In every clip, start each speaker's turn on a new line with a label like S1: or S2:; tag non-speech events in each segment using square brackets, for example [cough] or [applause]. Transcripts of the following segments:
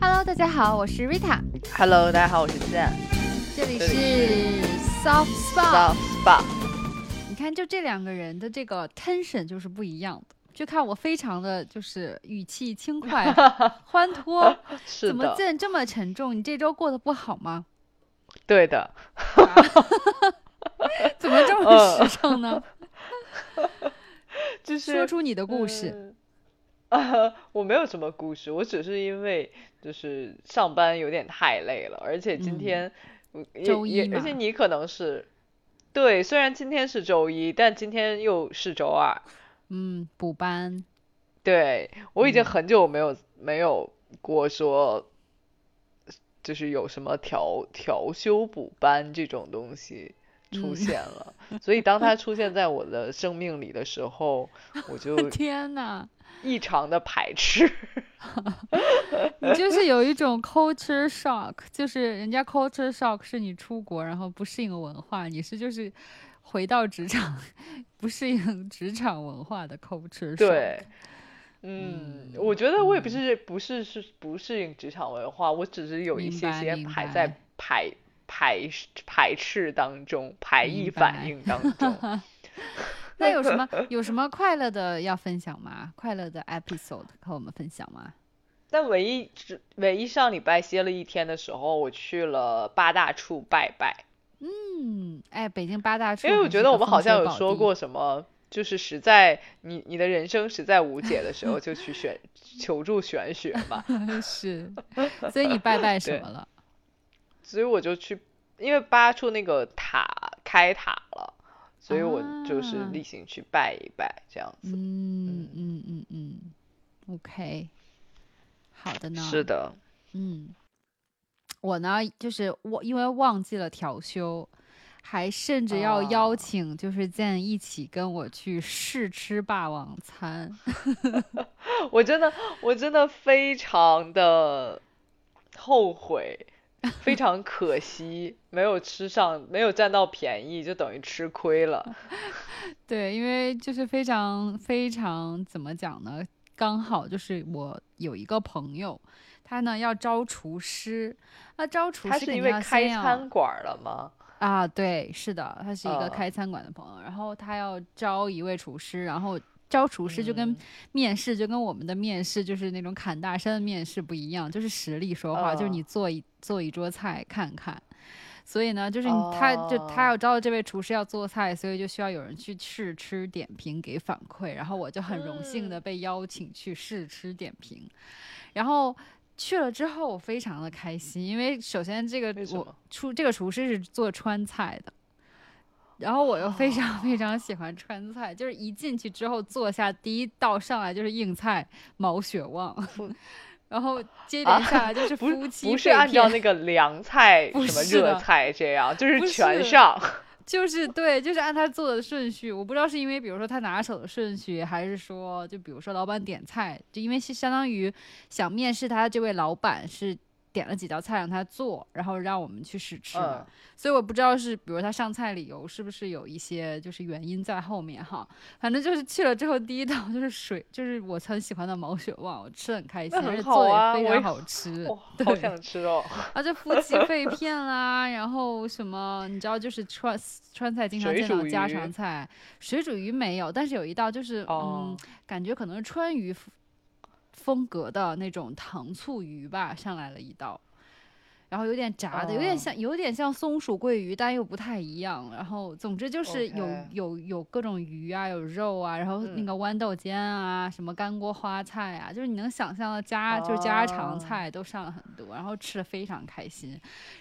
S1: Hello，大家好，我是 Rita。
S2: Hello，大家好，我是 Zen。
S1: 这里是 Soft Spot。
S2: Soft Spot，
S1: 你看，就这两个人的这个 tension 就是不一样的。就看我非常的就是语气轻快、[laughs] 欢脱，
S2: 是的，
S1: 怎么见这么沉重？你这周过得不好吗？
S2: 对的。[laughs]
S1: 怎么这么时尚呢？
S2: 就是
S1: 说出你的故事。
S2: 嗯呃，我没有什么故事，我只是因为就是上班有点太累了，而且今
S1: 嗯
S2: 天、
S1: 周一
S2: 也，而且你可能是对，虽然今天是周一，但今天又是周二。
S1: 嗯，补班。
S2: 对，我已经
S1: 嗯
S2: 很久没有、没有过说，就是有什么调调休补班这种东西出
S1: 嗯
S2: 现了，所以当他出现在我的生命里的时候，我就 [laughs]
S1: 天哪，
S2: 异常的排斥。[laughs]
S1: 你就是有一种 culture shock，就是人家 culture shock 是你出国然后不适应文化，你是就是回到职场不适应职场文化的 culture shock。
S2: 对，嗯，我觉得我也不是不是是不适应职场文化，我只是有一些些
S1: 白明
S2: 排在排排排斥当中，排异反应当 [laughs] 中。
S1: 那有什么 [laughs] 有什么快乐的要分享吗？快乐的 episode 和我们分享吗？
S2: 但唯一只唯一上礼拜歇了一天的时候，我去了八大处拜拜，
S1: 嗯，哎，北京八大处
S2: 因为我觉得我们好像有说过什么，就是实在你你的人生实在无解的时候，就去选求助玄学嘛，[laughs]
S1: 是，所以你拜拜什么了？
S2: 所以我就去，因为八处那个塔开塔了，所以我就是
S1: 啊
S2: 例行去拜一拜这样子。
S1: 嗯嗯嗯嗯，OK，好的呢。
S2: 是的，
S1: 嗯，我呢就是我因为忘记了调休，还甚至要邀
S2: 哦
S1: 请就是见一起跟我去试吃霸王餐。[laughs]
S2: 我真的我真的非常的后悔，[laughs] 非常可惜，没有吃上，没有占到便宜，就等于吃亏了。[laughs]
S1: 对，因为就是非常非常怎么讲呢？刚好就是我有一个朋友，他呢要招厨师，那招厨师他是
S2: 因为开餐馆儿了吗？
S1: 啊，对，是的，他是一个
S2: 嗯
S1: 开餐馆的朋友，然后他要招一位厨师，然后招厨师就跟
S2: 嗯。
S1: 面试，就跟我们的面试就是那种砍大山的面试不一样，就是实力说话，就是你
S2: 嗯
S1: 做一做一桌菜看看。所以呢，就是你他就他
S2: 哦。
S1: 要招的这位厨师要做菜，所以就需要有人去试吃点评给反馈，然后我就很荣幸的
S2: 嗯。
S1: 被邀请去试吃点评，然后去了之后我非常的开心，因为首先这个我厨这个厨师是做川菜的，然后我又非常非常喜欢川菜，就是一进去之后坐下第一道上来就是硬菜毛血旺，然后接连下来就 [laughs] 是夫妻
S2: 不是
S1: 肺
S2: 按照那个凉菜 [laughs] 什么热菜这样，就是全上。[laughs]
S1: 就是对，就是按他做的顺序，我不知道是因为比如说他拿手的顺序，还是说就比如说老板点菜，就因为是相当于想面试他这位老板是点了几道菜让他做，然后让我们去试吃嘛。
S2: 嗯
S1: 所以我不知道是比如他上菜理由是不是有一些就是原因在后面哈，反正就是去了之后第一道就是水，就是我很喜欢的毛血旺，我吃的很开心，而且做的也非常好吃。对
S2: 想吃哦！
S1: 啊，这夫妻肺片啦，然后什么，你知道，就是川川菜经常见到家常菜，水煮鱼没有，但是有一道就是，
S2: 哦
S1: 嗯，感觉可能是川渝风风格的那种糖醋鱼吧，上来了一道。然后有点炸的，有点
S2: 哦
S1: 像，有点像松鼠桂鱼，但又不太一样。然后总之就是有有有各种鱼啊，有肉啊，然后那
S2: 嗯
S1: 个豌豆尖啊，什么干锅花菜啊，就是你能想象的家就是家常
S2: 哦
S1: 菜都上了很多，然后吃的非常开心。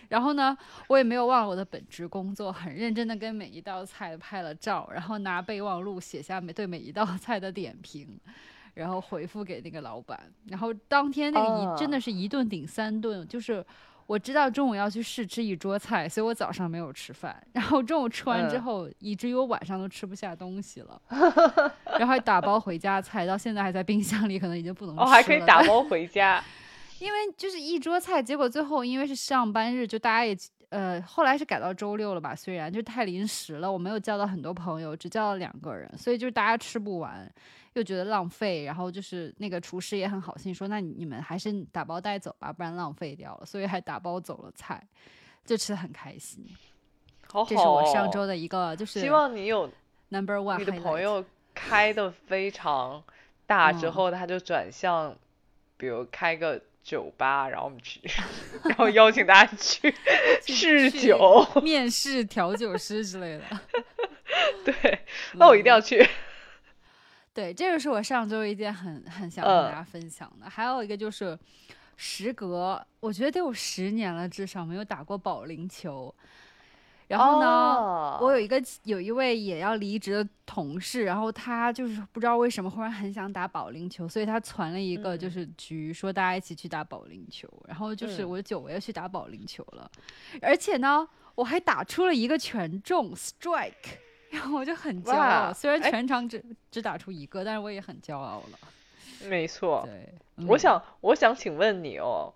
S1: 然后呢，我也没有忘了我的本职工作，很认真的跟每一道菜拍了照，然后拿备忘录写下每对每一道菜的点评。然后回复给那个老板，然后当天那个一、真的
S2: 啊
S1: 是一顿顶三顿，就是我知道中午要去试吃一桌菜，所以我早上没有吃饭，然后中午吃完之
S2: 嗯
S1: 后，以至于我晚上都吃不下东西了，[laughs] 然后还打包回家菜，到现在还在冰箱里，可能已经不能吃了。
S2: 哦，还可以打包回家。[laughs]
S1: 因为就是一桌菜，结果最后因为是上班日，就大家也呃，后来是改到周六了吧？虽然就太临时了，我没有叫到很多朋友，只叫了两个人，所以就是大家吃不完，又觉得浪费，然后就是那个厨师也很好心说，那你们还是打包带走吧，不然浪费掉了，所以还打包走了菜，就吃的很开心。
S2: 好好、哦，
S1: 这是我上周的一个，就是
S2: 希望你有
S1: number one，
S2: 你的朋友开的非常大之后，他就转向，比如开个酒吧，然后我们去，[laughs] 然后邀请大家去 [laughs] 试酒，
S1: 面试调酒师之类的。[laughs]
S2: 对，那我一定要去。
S1: 对，这个是我上周一件很很想跟大家分享的。还有一个就是，时隔我觉得得有十年了，至少没有打过保龄球。然后呢
S2: 哦
S1: 我有一个有一位也要离职的同事，然后他就是不知道为什么忽然很想打保龄球，所以他传了一个
S2: 嗯
S1: 就是局，说大家一起去打保龄球。然后就是
S2: 嗯
S1: 我久违要去打保龄球了，而且呢，我还打出了一个全中 strike，然后我就很骄傲。虽然
S2: 哎
S1: 全场只只打出一个，但是我也很骄傲了。
S2: 没错，
S1: 对，嗯
S2: 我想我想请问你哦，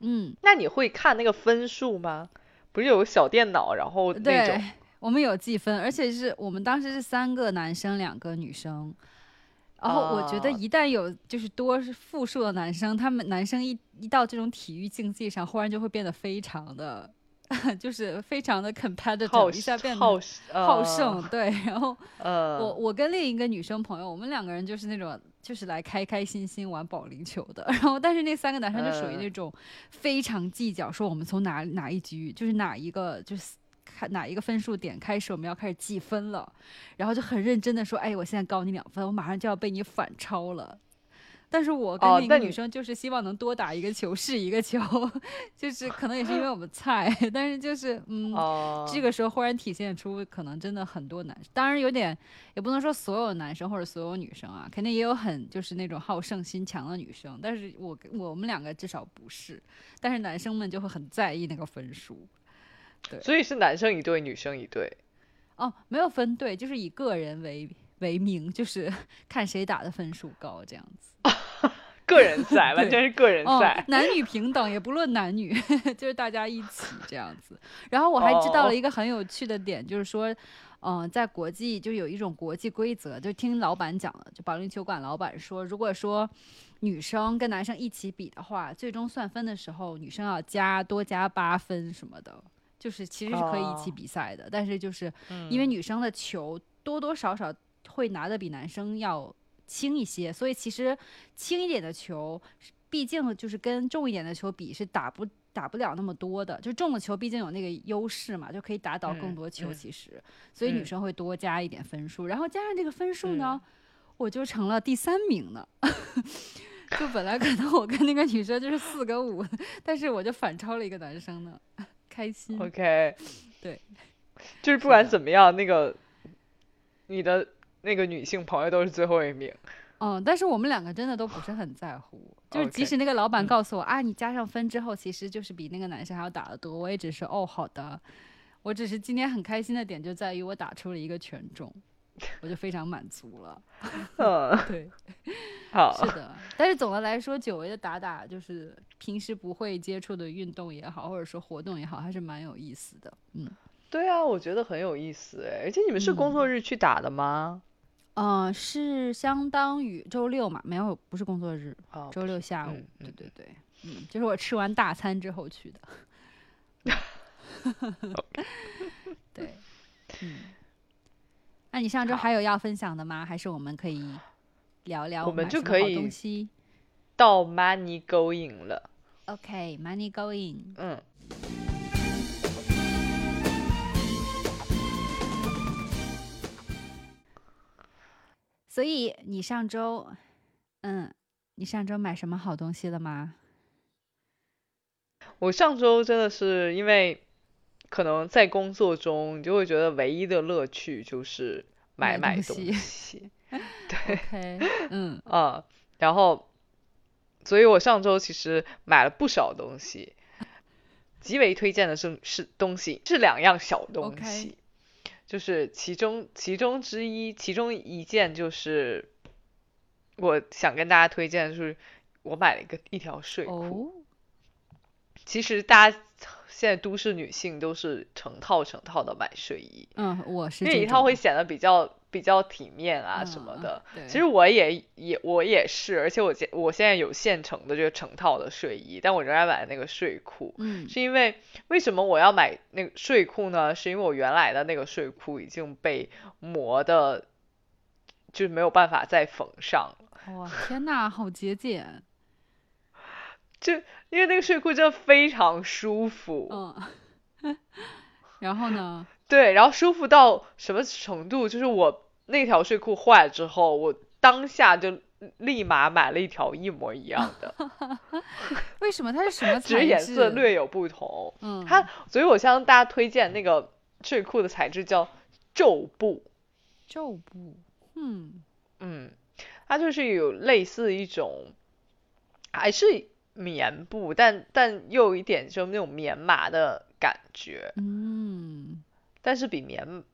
S1: 嗯，
S2: 那你会看那个分数吗？不是有个小电脑，然后那
S1: 对
S2: 种，
S1: 我们有计分，而且是我们当时是三个男生，两个女生。然后我觉得
S2: 哦
S1: 一旦有就是多是复数的男生，他们男生一一到这种体育竞技上，忽然就会变得非常的，[laughs] 就是非常的 competitive，一下变
S2: 好
S1: 得好
S2: 呃
S1: 胜。对，然后
S2: 呃，
S1: 我我跟另一个女生朋友，我们两个人就是那种就是来开开心心玩保龄球的，[laughs] 然后但是那三个男生就属于
S2: 嗯
S1: 那种非常计较，说我们从哪哪一局就是哪一个就是。看哪一个分数点开始，我们要开始计分了，然后就很认真的说：“哎，我现在高你两分，我马上就要被你反超了。”但是我跟另一个女生就是希望能多打一个球是一个球，[laughs] 就是可能也是因为我们菜，[laughs] 但是就是嗯，
S2: 哦，
S1: 这个时候忽然体现出，可能真的很多男，当然有点，也不能说所有男生或者所有女生啊，肯定也有很就是那种好胜心强的女生，但是我我们两个至少不是，但是男生们就会很在意那个分数。
S2: 对所以是男生一队，女生一队。
S1: 哦，没有分队，就是以个人为为名，就是 [laughs] 看谁打的分数高这样子。[laughs]
S2: 个人赛，完全是个人
S1: 哦
S2: 赛。，
S1: 男女平等，也不论男女，[laughs] 就是大家一起这样子。然后我还知道
S2: 哦
S1: 了一个很有趣的点，就是说，嗯、在国际就有一种国际规则，就听老板讲的，就保龄球馆老板说，如果说女生跟男生一起比的话，最终算分的时候，女生要加多加八分什么的，就是其实是可以一起
S2: 哦
S1: 比赛的，但是就是因为
S2: 嗯
S1: 女生的球多多少少会拿的比男生要轻一些，所以其实轻一点的球，毕竟就是跟重一点的球比是打不打不了那么多的，就重的球毕竟有那个优势嘛，就可以打倒更
S2: 嗯
S1: 多球。
S2: 嗯
S1: 其实，所以女
S2: 嗯
S1: 生会多加一点分数，然后加上这个分数呢，
S2: 嗯
S1: 我就成了第三名呢。[laughs] 就本来可能我跟那个女生就是四跟五，但是我就反超了一个男生呢，开心。
S2: OK，
S1: 对，
S2: 就是不管怎么样，那个你的那个女性朋友都是最后一名。
S1: 嗯，但是我们两个真的都不是很在乎，就是即使那个老板
S2: 嗯
S1: 告诉我、啊，你加上分之后，其实就是比那个男生还要打得多，我也只是哦好的，我只是今天很开心的点就在于我打出了一个全中，我就非常满足了。[laughs]
S2: 嗯，[laughs]
S1: 对，[laughs]
S2: 好
S1: 是，的，但是总的来说，久违的打打就是平时不会接触的运动也好，或者说活动也好，还是蛮有意思的。嗯
S2: 对啊，我觉得很有意思哎，而且你们是工作日去打的吗？
S1: 嗯、呃是相当于周六嘛，没有不是工作日，
S2: 哦，
S1: 周六下午，
S2: 嗯嗯
S1: 对对对，嗯，就是我吃完大餐之后去的。[laughs] 对，嗯，那你上周还有要分享的吗？还是我们可以聊聊
S2: 我们就可以
S1: 东西
S2: 到 money going 了。
S1: ？OK，money、going。
S2: 嗯，
S1: 所以你上周，嗯，你上周买什么好东西了吗？
S2: 我上周真的是因为可能在工作中，你就会觉得唯一的乐趣就是买买东
S1: 西 [laughs] 对。[laughs] 嗯
S2: 啊、然后，所以我上周其实买了不少东西，极为推荐的是是东西是两样小东西就是其中其中之一，其中一件就是我想跟大家推荐就是我买了一个一条睡裤，
S1: 哦，
S2: 其实大家现在都市女性都是成套成套的买睡衣，
S1: 嗯，我是
S2: 因为一套会显得比较比较体面啊什么的。
S1: 嗯、
S2: 其实我也也我也是，而且我现我现在有现成的这个成套的睡衣，但我仍然买那个睡裤，
S1: 嗯，
S2: 是因为为什么我要买那个睡裤呢？是因为我原来的那个睡裤已经被磨的，就是没有办法再缝上了。
S1: 哇，天哪，好节俭！[laughs]
S2: 就因为那个睡裤真的非常舒服，
S1: 嗯，[laughs] 然后呢？[laughs]
S2: 对，然后舒服到什么程度？就是我那条睡裤坏了之后，我当下就立马买了一条一模一样的。[laughs]
S1: 为什么？它是什么材质？
S2: 只是颜色略有不同。
S1: 嗯，
S2: 它，所以我向大家推荐那个睡裤的材质叫皱布。
S1: 皱布，嗯
S2: 嗯，它就是有类似一种，还是。棉布，但但又有一点就那种棉麻的感觉，
S1: 嗯，
S2: 但是比棉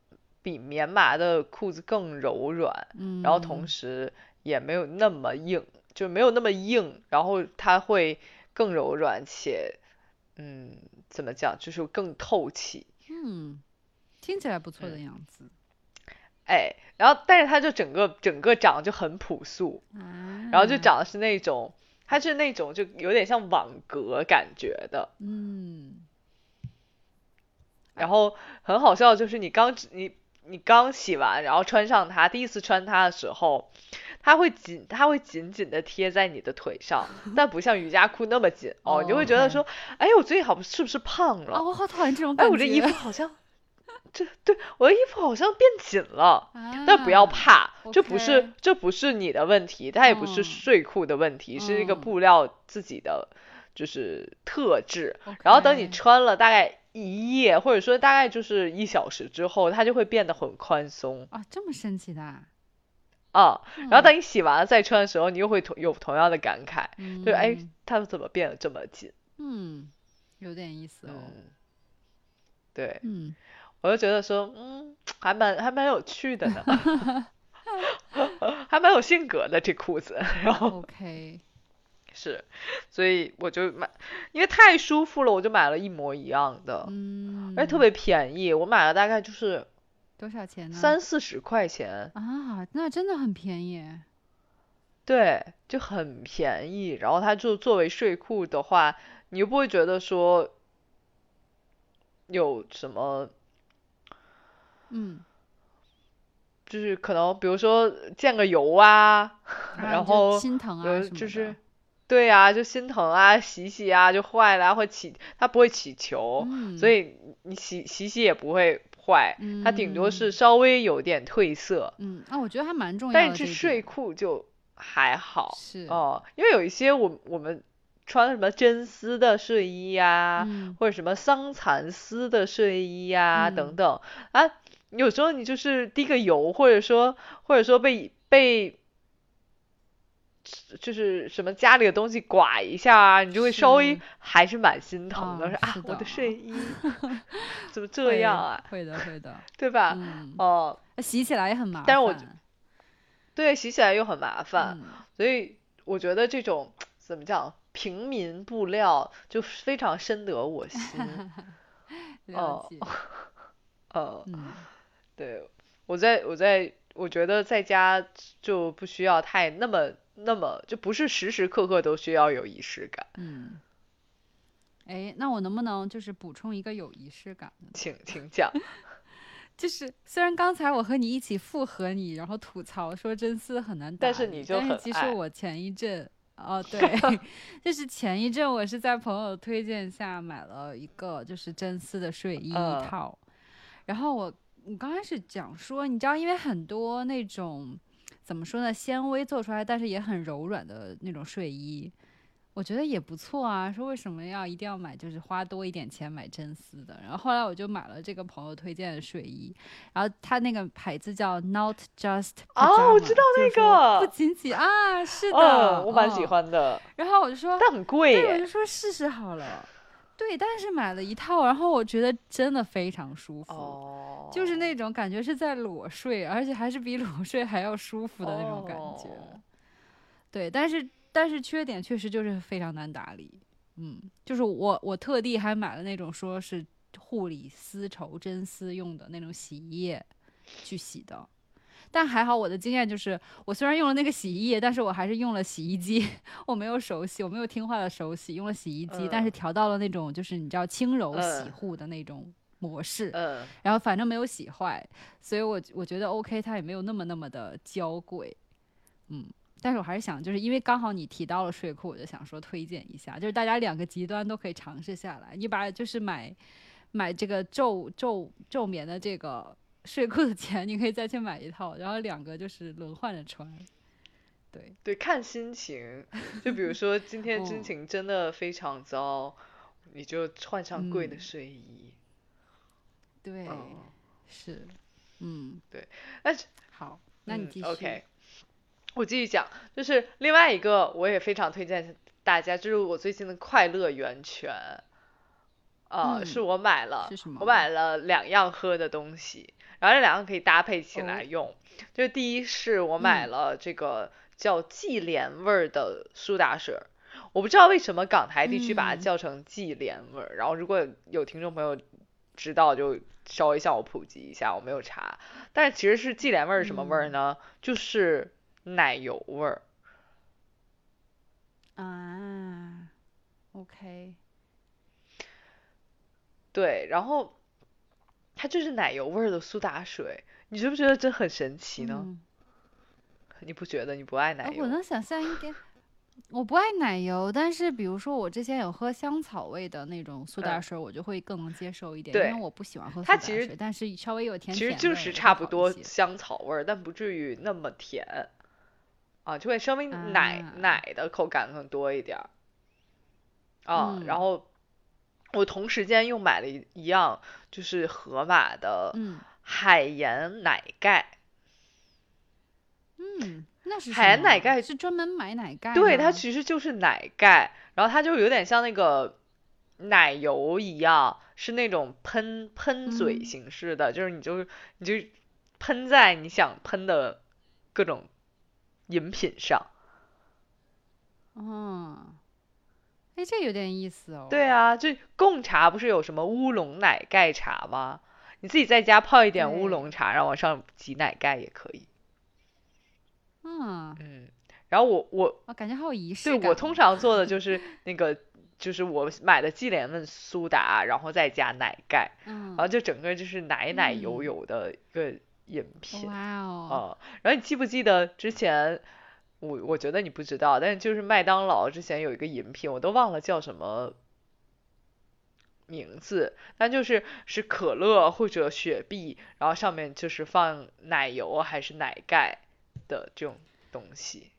S2: 比棉麻的裤子更柔软，
S1: 嗯，
S2: 然后同时也没有那么硬，就没有那么硬，然后它会更柔软且，嗯，怎么讲，就是更透气，
S1: 嗯，听起来不错的样子，
S2: 哎，然后但是它就整个整个长就很朴素，
S1: 啊，
S2: 然后就长的是那种。它是那种就有点像网格感觉的，
S1: 嗯，
S2: 然后很好笑，就是你刚你你刚洗完，然后穿上它，第一次穿它的时候，它会紧，它会紧紧的贴在你的腿上，[laughs] 但不像瑜伽裤那么紧哦，你就会觉得说，哎，我最近好是不是胖了？
S1: 啊，我好讨厌这种感觉。
S2: 哎，我这衣服好像，这对我的衣服好像变紧了，但不要怕，这不是这不是你的问题，它也不是睡裤的问题，是那个布料自己的就是特质。然后等你穿了大概一夜，或者说大概就是一小时之后，它就会变得很宽松。
S1: 啊，这么神奇的啊！
S2: 啊，然后当你洗完了再穿的时候，你又会同有同样的感慨，就哎，它怎么变得这么紧？
S1: 嗯，有点意思哦。
S2: 对，
S1: 嗯。
S2: 我就觉得说，嗯，还蛮还蛮有趣的呢，[laughs] 还蛮有性格的这裤子。然后
S1: ，OK，
S2: 是，所以我就买，因为太舒服了，我就买了一模一样的，
S1: 嗯，
S2: 而且特别便宜，我买了大概就是
S1: 多少钱呢？
S2: 三四十块钱
S1: 啊，那真的很便宜。
S2: 对，就很便宜。然后它就作为睡裤的话，你又不会觉得说有什么。
S1: 嗯，
S2: 就是可能，比如说见个油啊，然后
S1: 心疼啊，
S2: 就是对啊，就心疼啊，洗洗啊就坏了，会起它不会起球，所以你洗洗洗也不会坏，它顶多是稍微有点褪色。
S1: 嗯，啊，我觉得还蛮重要
S2: 的。但是睡裤就还好，
S1: 是
S2: 哦，因为有一些我我们穿什么真丝的睡衣呀，或者什么桑蚕丝的睡衣呀等等啊。有时候你就是滴个油，或者说或者说被被，就是什么家里的东西刮一下啊，你就会稍微还是蛮心疼的，说啊我的睡衣 [laughs] 怎么这样啊？
S1: 会的会的，[laughs]
S2: 对吧？哦，
S1: 洗起来也很麻烦。
S2: 但是我对洗起来又很麻烦，所以我觉得这种怎么讲平民布料就非常深得我心。[laughs]
S1: 了解。
S2: 呃。对，我在我在我觉得在家就不需要太那么那么，就不是时时刻刻都需要有仪式感。
S1: 嗯，哎，那我能不能就是补充一个有仪式感的？
S2: 请请讲。[laughs]
S1: 就是虽然刚才我和你一起附和你，然后吐槽说真丝很难打，
S2: 但是你就很
S1: 其实我前一阵哦对，[laughs] 就是前一阵我是在朋友推荐下买了一个就是真丝的睡衣一套，然后我。我刚开始讲说，你知道，因为很多那种怎么说呢，纤维做出来，但是也很柔软的那种睡衣，我觉得也不错啊。说为什么要一定要买，就是花多一点钱买真丝的？然后后来我就买了这个朋友推荐的睡衣，然后它那个牌子叫 Not Just
S2: 哦，我知道那个，
S1: 不仅仅啊，是的，
S2: 我蛮喜欢的。
S1: 然后我就说，
S2: 但很贵，
S1: 对，我就说试试好了。对，但是买了一套，然后我觉得真的非常舒服，就是那种感觉是在裸睡，而且还是比 [laughs] 裸睡还要舒服的那种感觉。对，但是但是缺点确实就是非常难打理。嗯，就是我我特地还买了那种说是护理丝绸真丝用的那种洗衣液去洗的。但还好，我的经验就是，我虽然用了那个洗衣液，但是我还是用了洗衣机，[laughs] 我没有手洗，我没有听话的手洗，用了洗衣机，但是调到了那种就是你知道轻柔洗护的那种模式，
S2: 嗯，
S1: 然后反正没有洗坏，所以我我觉得 OK，它也没有那么那么的娇贵，嗯，但是我还是想，就是因为刚好你提到了睡裤，我就想说推荐一下，就是大家两个极端都可以尝试下来，你把就是买买这个皱皱皱棉的这个。睡裤的钱，你可以再去买一套，然后两个就是轮换着穿。对
S2: 对，看心情。就比如说今天心情真的非常糟，你就换上贵的睡衣。
S1: 对，是，嗯，
S2: 对。那
S1: 好，那你继续。
S2: OK，我继续讲，就是另外一个我也非常推荐大家，就是我最近的快乐源泉。呃，是我买了，我买了两样喝的东西。然后这两样可以搭配起来用，就第一是我买了这个叫季莲味儿的苏打水，我不知道为什么港台地区把它叫成季连味儿，然后如果有听众朋友知道就稍微向我普及一下，我没有查，但其实是季连味儿什么味儿呢？就是奶油味儿。
S1: 啊，OK，
S2: 对，然后。它就是奶油味儿的苏打水，你觉不觉得这很神奇呢？你不觉得？你不爱奶油？
S1: 我能想象一点，我不爱奶油，但是比如说我之前有喝香草味的那种苏打水，我就会更能接受一点，因为我不喜欢喝苏打水，但是稍微有甜
S2: 甜，其实就是差不多香草味儿，但不至于那么甜，啊，就会稍微奶奶的口感更多一点儿，啊，然后。我同时间又买了一一样，就是盒马的海盐奶盖。
S1: 嗯，那是
S2: 海盐奶盖
S1: 是专门买奶盖。
S2: 对，它其实就是奶盖，然后它就有点像那个奶油一样，是那种喷喷嘴形式的，就是你就你就喷在你想喷的各种饮品上。
S1: 嗯。哎，这有点意思哦。
S2: 对啊，就贡茶不是有什么乌龙奶盖茶吗？你自己在家泡一点乌龙茶，然后往上挤奶盖也可以。
S1: 嗯
S2: 嗯，然后我我
S1: 我感觉好有仪式
S2: 感。对我通常做的就 [laughs] 是那个，就是我买的纪莲问苏打，然后再加奶盖，然后就整个就是奶奶油油的一个饮品。
S1: 哇
S2: 哦！然后你记不记得之前？我我觉得你不知道，但是就是麦当劳之前有一个饮品，我都忘了叫什么名字，但就是是可乐或者雪碧，然后上面就是放奶油还是奶盖的这种东西。[laughs]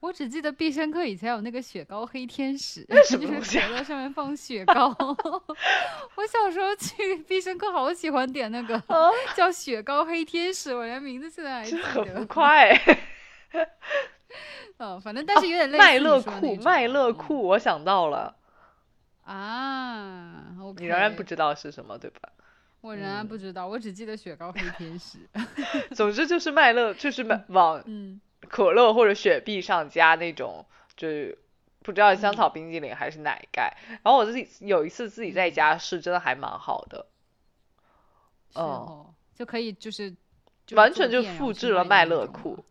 S1: 我只记得必胜客以前有那个雪糕黑天使，
S2: 就是
S1: 可乐上面放雪糕。[laughs] 我小时候去必胜客，好喜欢点那个叫雪糕黑天使，我连名字现在还记得。
S2: 很快。[laughs]
S1: 嗯，[laughs] 反正但是有点类似。
S2: 麦乐库，麦乐库，我想到了。
S1: 啊，
S2: 你仍然不知道是什么，对吧？
S1: 我仍然不知道，我只记得雪糕黑天使。[laughs]
S2: 总之就是麦乐，就是往可乐或者雪碧上加那种，就是不知道香草冰激凌还是奶盖。然后我自己有一次自己在家试，真的还蛮好的。
S1: 哦，就可以就是
S2: 完全就复制了麦乐库。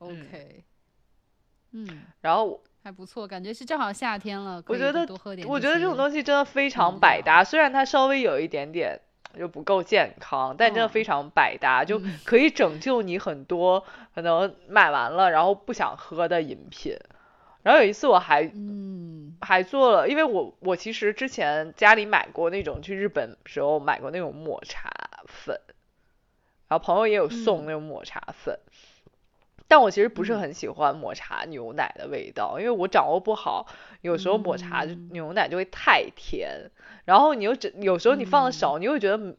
S1: OK，嗯，
S2: 然后
S1: 还不错，感觉是正好夏天了，
S2: 我觉得
S1: 多喝点。
S2: 我觉得这种东西真的非常百搭，虽然它稍微有一点点就不够健康，但真的非常百搭，就可以拯救你很多可能买完了然后不想喝的饮品。然后有一次我还
S1: 嗯。
S2: 还做了，因为我我其实之前家里买过那种去日本时候买过那种抹茶粉，然后朋友也有送那种抹茶粉。但我其实不是很喜欢抹茶牛奶的味道，因为我掌握不好，有时候抹茶牛奶就会太甜，然后你又只，有时候你放的少，你又觉得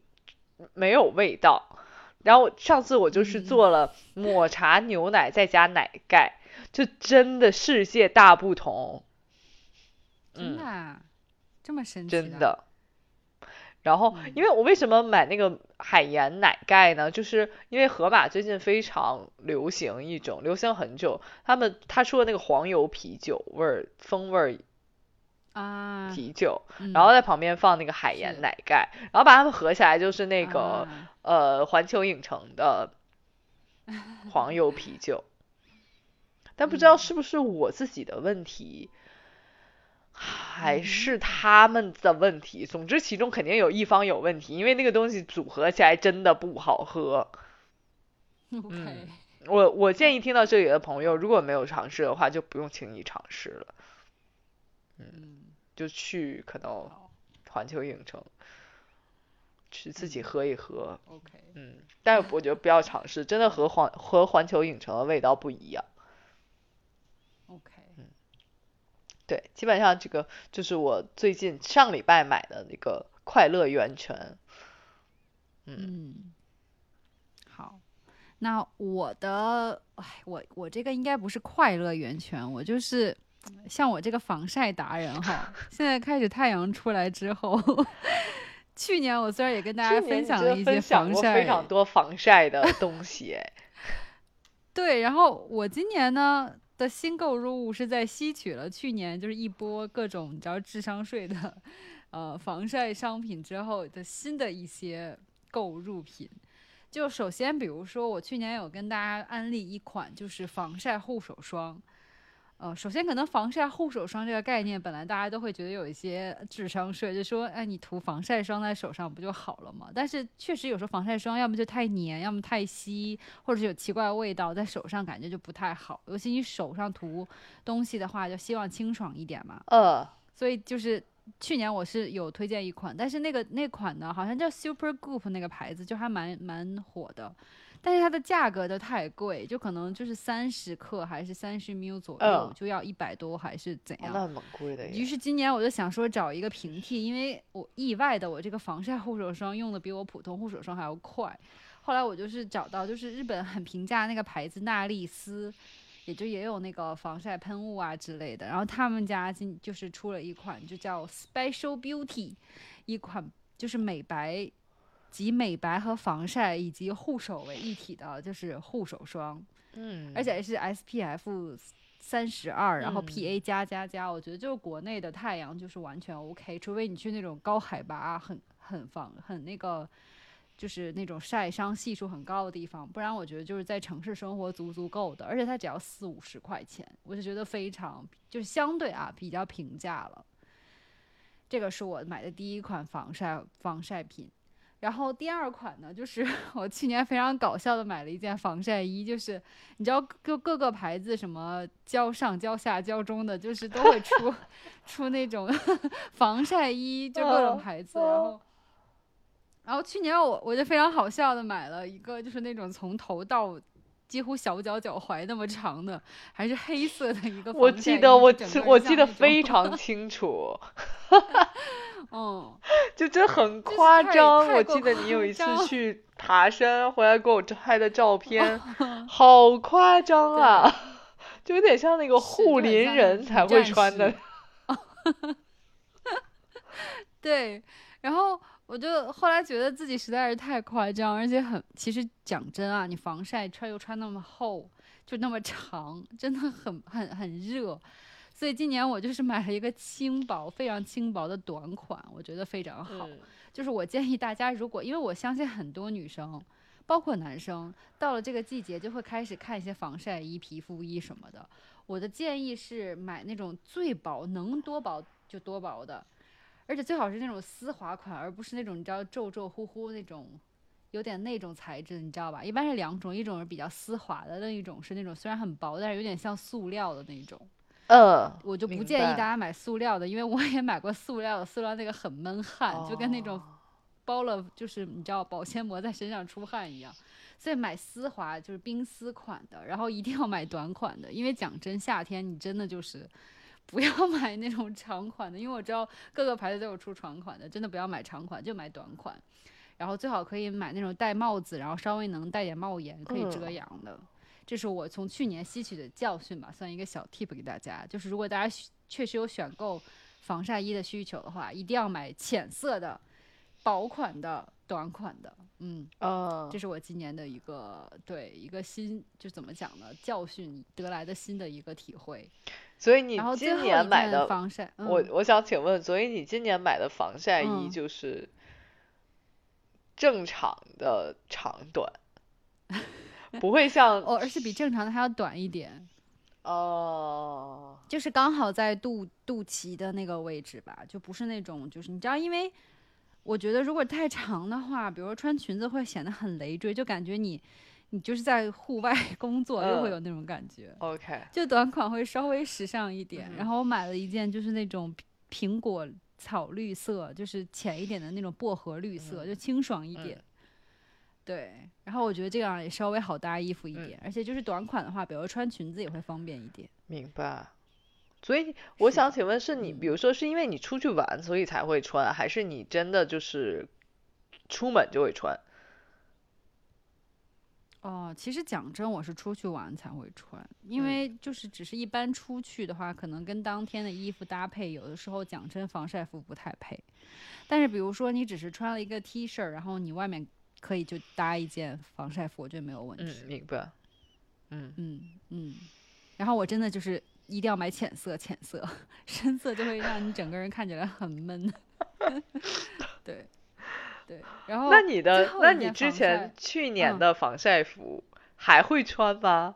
S2: 没有味道。然后上次我就是做了抹茶牛奶再加奶盖，就真的世界大不同。
S1: 真的，这么神奇？
S2: 真的。然后，因为我为什么买那个海盐奶盖呢？就是因为盒马最近非常流行一种，流行很久，他们他出的那个黄油啤酒味儿风味儿
S1: 啊，
S2: 啤酒，
S1: 嗯
S2: 然后在旁边放那个海盐奶盖，然后把它们合起来就是那个
S1: 啊
S2: 呃环球影城的黄油啤 [laughs] 酒。但不知道
S1: 嗯
S2: 是不是我自己的问题，
S1: 嗯哼
S2: 是他们的问题。总之，其中肯定有一方有问题，因为那个东西组合起来真的不好喝。[laughs]
S1: OK，
S2: 我我建议听到这里的朋友，如果没有尝试的话，就不用轻易尝试了，
S1: 嗯，
S2: 就去可能环球影城去自己
S1: 嗯
S2: 喝一喝。
S1: ，OK，
S2: 嗯，但是我觉得不要尝试，真的和环和环球影城的味道不一样。
S1: OK，
S2: 对，基本上这个就是我最近上礼拜买的那个快乐源泉。
S1: 嗯，好，那我的，哎，我我这个应该不是快乐源泉，我就是像我这个防晒达人哈，[laughs] 现在开始太阳出来之后，[laughs] 去年我虽然也跟大家分享了一些防晒，
S2: 非常多防晒的东西，[laughs] 哎，
S1: 对，然后我今年呢的新购入物是在吸取了去年就是一波各种你知道智商税的呃防晒商品之后的新的一些购入品。就首先，比如说我去年有跟大家安利一款就是防晒护手霜。呃，首先可能防晒护手霜这个概念，本来大家都会觉得有一些智商税，就说，哎，你涂防晒霜在手上不就好了吗？但是确实有时候防晒霜要么就太黏，要么太稀，或者是有奇怪的味道，在手上感觉就不太好。尤其你手上涂东西的话，就希望清爽一点嘛。
S2: 呃，
S1: 所以就是去年我是有推荐一款，但是那个那款呢，好像叫 Super Goop 那个牌子，就还蛮蛮火的。但是它的价格都太贵，就可能就是三十克还是三十 ml 左右，
S2: 嗯
S1: 就要一百多还是怎样？
S2: 哦那蛮贵的
S1: 于。是今年我就想说找一个平替，因为我意外的我这个防晒护手霜用的比我普通护手霜还要快。后来我就是找到就是日本很平价那个牌子娜丽丝，也就也有那个防晒喷雾啊之类的。然后他们家今就是出了一款就叫 Special Beauty，一款就是美白集美白和防晒以及护手为一体的，就是护手霜。
S2: 嗯，
S1: 而且是 SPF 三十二，然后
S2: 嗯
S1: PA 加加加，我觉得就是国内的太阳就是完全 OK，除非你去那种高海拔、很很防很那个。就是那种晒伤系数很高的地方，不然我觉得就是在城市生活足足够的，而且它只要四五十块钱，我就觉得非常就是相对啊比较平价了。这个是我买的第一款防晒防晒品，然后第二款呢，就是 [laughs] 我去年非常搞笑的买了一件防晒衣，就是你知道各各个牌子什么胶上、胶下、胶中的，就是都会出 [laughs] 出那种 [laughs] 防晒衣，就各种
S2: 嗯
S1: 牌子，然后。然后去年我我就非常好笑的买了一个，就是那种从头到几乎小脚脚踝那么长的，还是黑色的一个。
S2: 我记得我我记得非 [laughs] 常清楚，[laughs]
S1: 嗯，
S2: 就真很夸张。我记得你有一次去爬山回来给我拍的照片，[laughs] 好夸张啊！就有点像那个护林人才会穿的
S1: 士。对，然后我就后来觉得自己实在是太夸张，而且很，其实讲真啊，你防晒穿又穿那么厚，就那么长，真的很很很热。所以今年我就是买了一个轻薄、非常轻薄的短款，我觉得非常好。
S2: 嗯 [laughs]
S1: 就是我建议大家，如果因为我相信很多女生，包括男生，到了这个季节就会开始看一些防晒衣、皮肤衣什么的。我的建议是买那种最薄，能多薄就多薄的，而且最好是那种丝滑款，而不是那种你知道皱皱乎乎那种，有点那种材质，你知道吧？一般是两种，一种是比较丝滑的，另一种是那种虽然很薄，但是有点像塑料的那种。
S2: 呃，
S1: 我就不建议大家买塑料的，因为我也买过塑料的，塑料那个很闷汗，就跟那种
S2: 哦
S1: 包了就是你知道保鲜膜在身上出汗一样。所以买丝滑就是冰丝款的，然后一定要买短款的，因为讲真，夏天你真的就是不要买那种长款的，因为我知道各个牌子都有出长款的，真的不要买长款，就买短款。然后最好可以买那种戴帽子，然后稍微能戴点帽檐，可以遮
S2: 嗯
S1: 阳的。这是我从去年吸取的教训吧，算一个小 tip 给大家。就是如果大家确实有选购防晒衣的需求的话，一定要买浅色的，薄款的、短款的，嗯，
S2: 啊
S1: 这是我今年的一个对一个新，就怎么讲呢？教训得来的新的一个体会。
S2: 所以你今年买的，
S1: 防晒，嗯、
S2: 我我想请问，所以你今年买的防晒衣
S1: 嗯。
S2: 就是正常的长短，不会像 [laughs]
S1: 哦，而且比正常的还要短一点，
S2: 哦，
S1: 就是刚好在肚肚脐的那个位置吧，就不是那种就是你知道，因为我觉得如果太长的话，比如说穿裙子会显得很累赘，就感觉你你就是在户外 [laughs] 工作，又会
S2: 嗯
S1: 有那种感觉。
S2: OK，
S1: 就短款会稍微时尚一点。
S2: 嗯
S1: 然后我买了一件就是那种苹苹果草绿色，就是浅一点的那种薄荷绿色，
S2: 嗯
S1: 就清爽一点。对，然后我觉得这样也稍微好搭衣服一
S2: 嗯
S1: 点，而且就是短款的话，比如说穿裙子也会方便一点。
S2: 明白。所以我想请问，是你
S1: 嗯
S2: 比如说是因为你出去玩所以才会穿，还是你真的就是出门就会穿？
S1: 哦，其实讲真，我是出去玩才会穿，因
S2: 嗯
S1: 为就是只是一般出去的话，可能跟当天的衣服搭配，有的时候讲真防晒服不太配。但是比如说你只是穿了一个 T 恤，然后你外面可以就搭一件防晒服，我觉得没有问题。
S2: 嗯，明白。嗯，
S1: 嗯嗯，然后我真的就是一定要买浅色，浅色，深色就会让你整个人看起来很闷。[laughs] 对对，然后
S2: 那你的那你之前去年
S1: 嗯
S2: 的防晒服还会穿吗？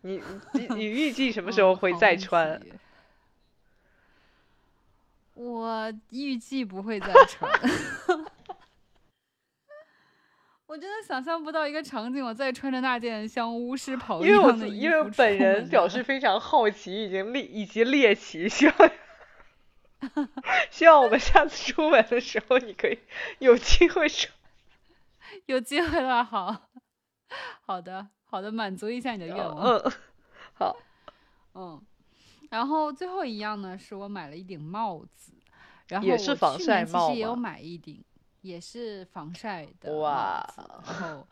S2: 你你你预计什么时候会再穿？
S1: 题我预计不会再穿。[laughs] 我真的想象不到一个场景，我再穿着那件像巫师袍一
S2: 因为我
S1: 样的衣服
S2: 因为我本人表示 [laughs] 非常好奇，已经猎以及猎奇，希望 [laughs] 希望我们下次出门的时候，你可以有机会穿。[laughs]
S1: 有机会了，好。好的好的，满足一下你的愿望。
S2: 嗯，好，
S1: 嗯，然后最后一样呢，是我买了一顶帽子，然后
S2: 也是
S1: 我去
S2: 防晒
S1: 年其实也有买一顶，也是防晒的帽
S2: 哇
S1: 子，然后，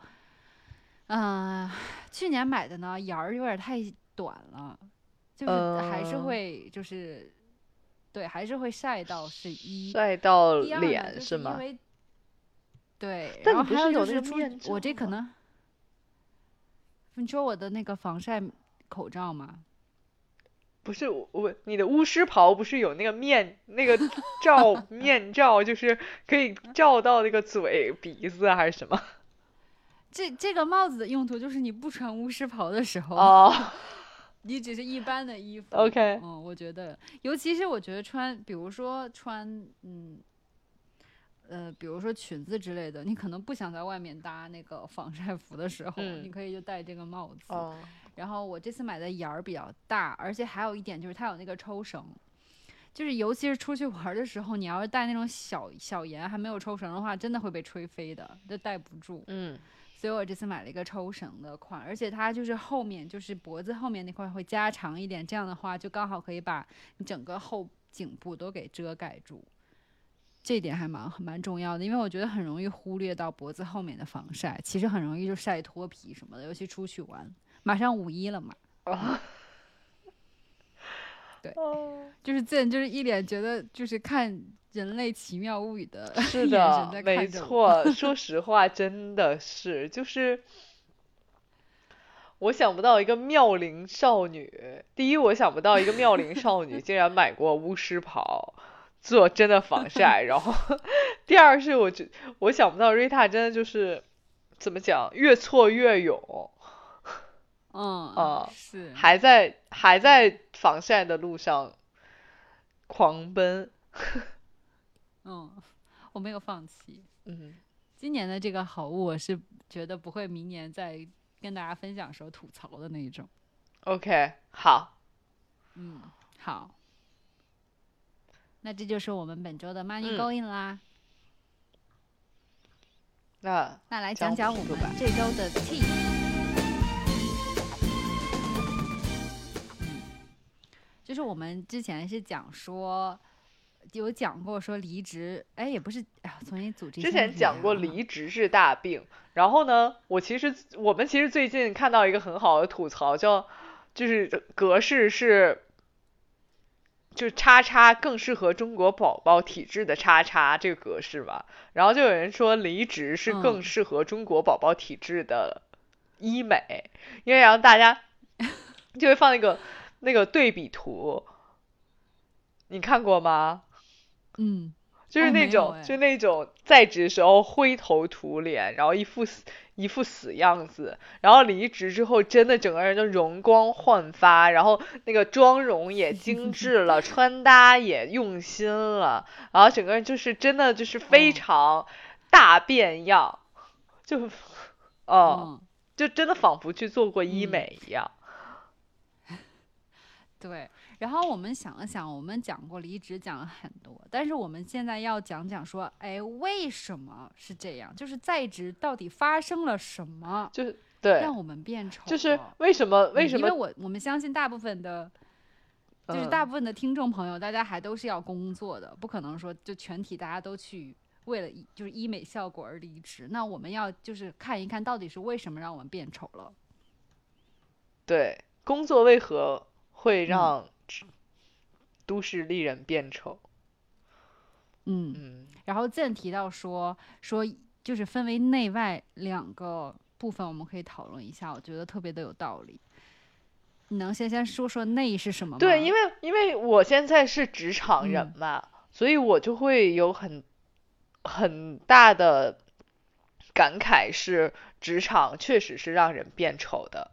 S1: 嗯、去年买的呢檐儿有点太短了，就是还是
S2: 嗯。
S1: 会就是，对，还是会晒到是一。
S2: 晒到脸
S1: 就是因
S2: 吗？
S1: 为对，
S2: 但你不是有那个面
S1: 我这可能，你说我的那个防晒口罩吗？
S2: 不是我我你的巫师袍不是有那个面那个罩 [laughs] 面罩，就是可以罩到那个嘴鼻子啊还是什么？
S1: 这这个帽子的用途就是你不穿巫师袍的时候，
S2: 哦 [laughs]
S1: 你只是一般的衣服。
S2: ，OK，
S1: 嗯，我觉得，尤其是我觉得穿，比如说穿，嗯，呃，比如说裙子之类的，你可能不想在外面搭那个防晒服的时候，
S2: 嗯
S1: 你可以就戴这个帽子。
S2: 哦，
S1: 然后我这次买的檐儿比较大，而且还有一点就是它有那个抽绳，就是尤其是出去玩的时候，你要是戴那种小小檐还没有抽绳的话，真的会被吹飞的，就戴不住。
S2: 嗯
S1: 所以我这次买了一个抽绳的款，而且它就是后面就是脖子后面那块会加长一点，这样的话就刚好可以把你整个后颈部都给遮盖住。这点还蛮蛮重要的，因为我觉得很容易忽略到脖子后面的防晒，其实很容易就晒脱皮什么的，尤其出去玩。马上五一了嘛，
S2: 哦，
S1: 对
S2: 哦，
S1: 就是见就是一脸觉得就是看《人类奇妙物语》的
S2: 是的，[laughs] 没。错。说实话，真的是，就是我想不到一个妙龄少女。第一，我想不到一个妙龄少女竟然买过巫师袍做真的防晒。然后，第二是我觉我想不到瑞塔真的就是怎么讲，越挫越勇，[laughs]
S1: 嗯
S2: 啊
S1: 是
S2: 还在还在防晒的路上狂奔。
S1: 嗯，我没有放弃。
S2: 嗯。
S1: 今年的这个好物，我是觉得不会明年再跟大家分享时候吐槽的那一种。
S2: OK，好，
S1: 嗯，好，那这就是我们本周的 Money
S2: 嗯
S1: Going 啦。
S2: 那
S1: 那来
S2: 讲
S1: 讲讲我们这周的 T。嗯，就是我们之前是讲说，有讲过说离职，哎，也不是，哎呀，重新组织
S2: 之前讲过离职是大病，然后呢，我其实我们其实最近看到一个很好的吐槽，叫就是格式是就叉叉更适合中国宝宝体质的叉叉这个格式吧。然后就有人说离职是更
S1: 嗯
S2: 适合中国宝宝体质的医美，因为然后大家 [laughs] 就会放那个那个对比图，你看过吗？
S1: 嗯，
S2: 就是那种，
S1: 哎
S2: 就那种在职时候灰头土脸，然后一副死一副死样子，然后离职之后真的整个人就容光焕发，然后那个妆容也精致了，[laughs] 穿搭也用心了，然后整个人就是真的就是非
S1: 哦
S2: 常大变样，就，哦，
S1: 嗯，
S2: 就真的仿佛去做过医
S1: 嗯
S2: 美一样。[laughs]
S1: 对。然后我们想了想，我们讲过离职讲了很多，但是我们现在要讲讲说，哎，为什么是这样？就是在职到底发生了什么，
S2: 就是对，
S1: 让我们变丑？
S2: 就是为什么为什么
S1: 嗯因为我我们相信大部分的，就是
S2: 嗯
S1: 大部分的听众朋友，大家还都是要工作的，不可能说就全体大家都去为了医就是医美效果而离职。那我们要就是看一看到底是为什么让我们变丑了。
S2: 对工作为何会
S1: 嗯
S2: 让都市丽人变丑？
S1: 嗯，
S2: 嗯，
S1: 然后再提到说说就是分为内外两个部分，我们可以讨论一下，我觉得特别的有道理。你能先先说说内是什么吗？
S2: 对，因为因为我现在是职场人
S1: 嗯
S2: 嘛，所以我就会有很很大的感慨，是职场确实是让人变丑的。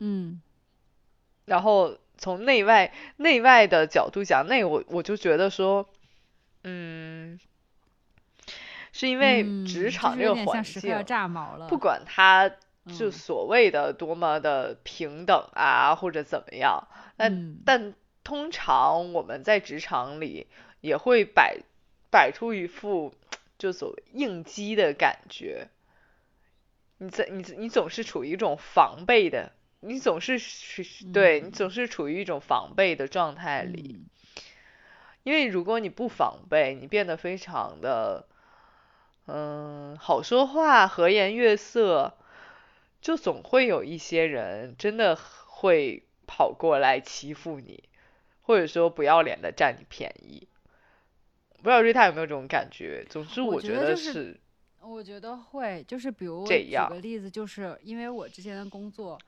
S1: 嗯
S2: 然后从内外内外的角度讲，那我我就觉得说，嗯，是因为
S1: 嗯
S2: 职场这个环境，
S1: 炸毛了，
S2: 不管他就
S1: 嗯。
S2: 所谓的多么的平等啊，或者怎么样，但
S1: 嗯。
S2: 但通常我们在职场里也会摆摆出一副就所谓应激的感觉，你在你你总是处于一种防备的，你总是是对你
S1: 嗯
S2: 总是处于一种防备的状态里，
S1: 嗯
S2: 因为如果你不防备，你变得非常的嗯好说话、和颜悦色，就总会有一些人真的会跑过来欺负你，或者说不要脸的占你便宜。不知道瑞塔有没有这种感觉？总之，
S1: 我
S2: 我觉得
S1: 是我觉得会，就是比如我举个例子，就是因为我之前的工作，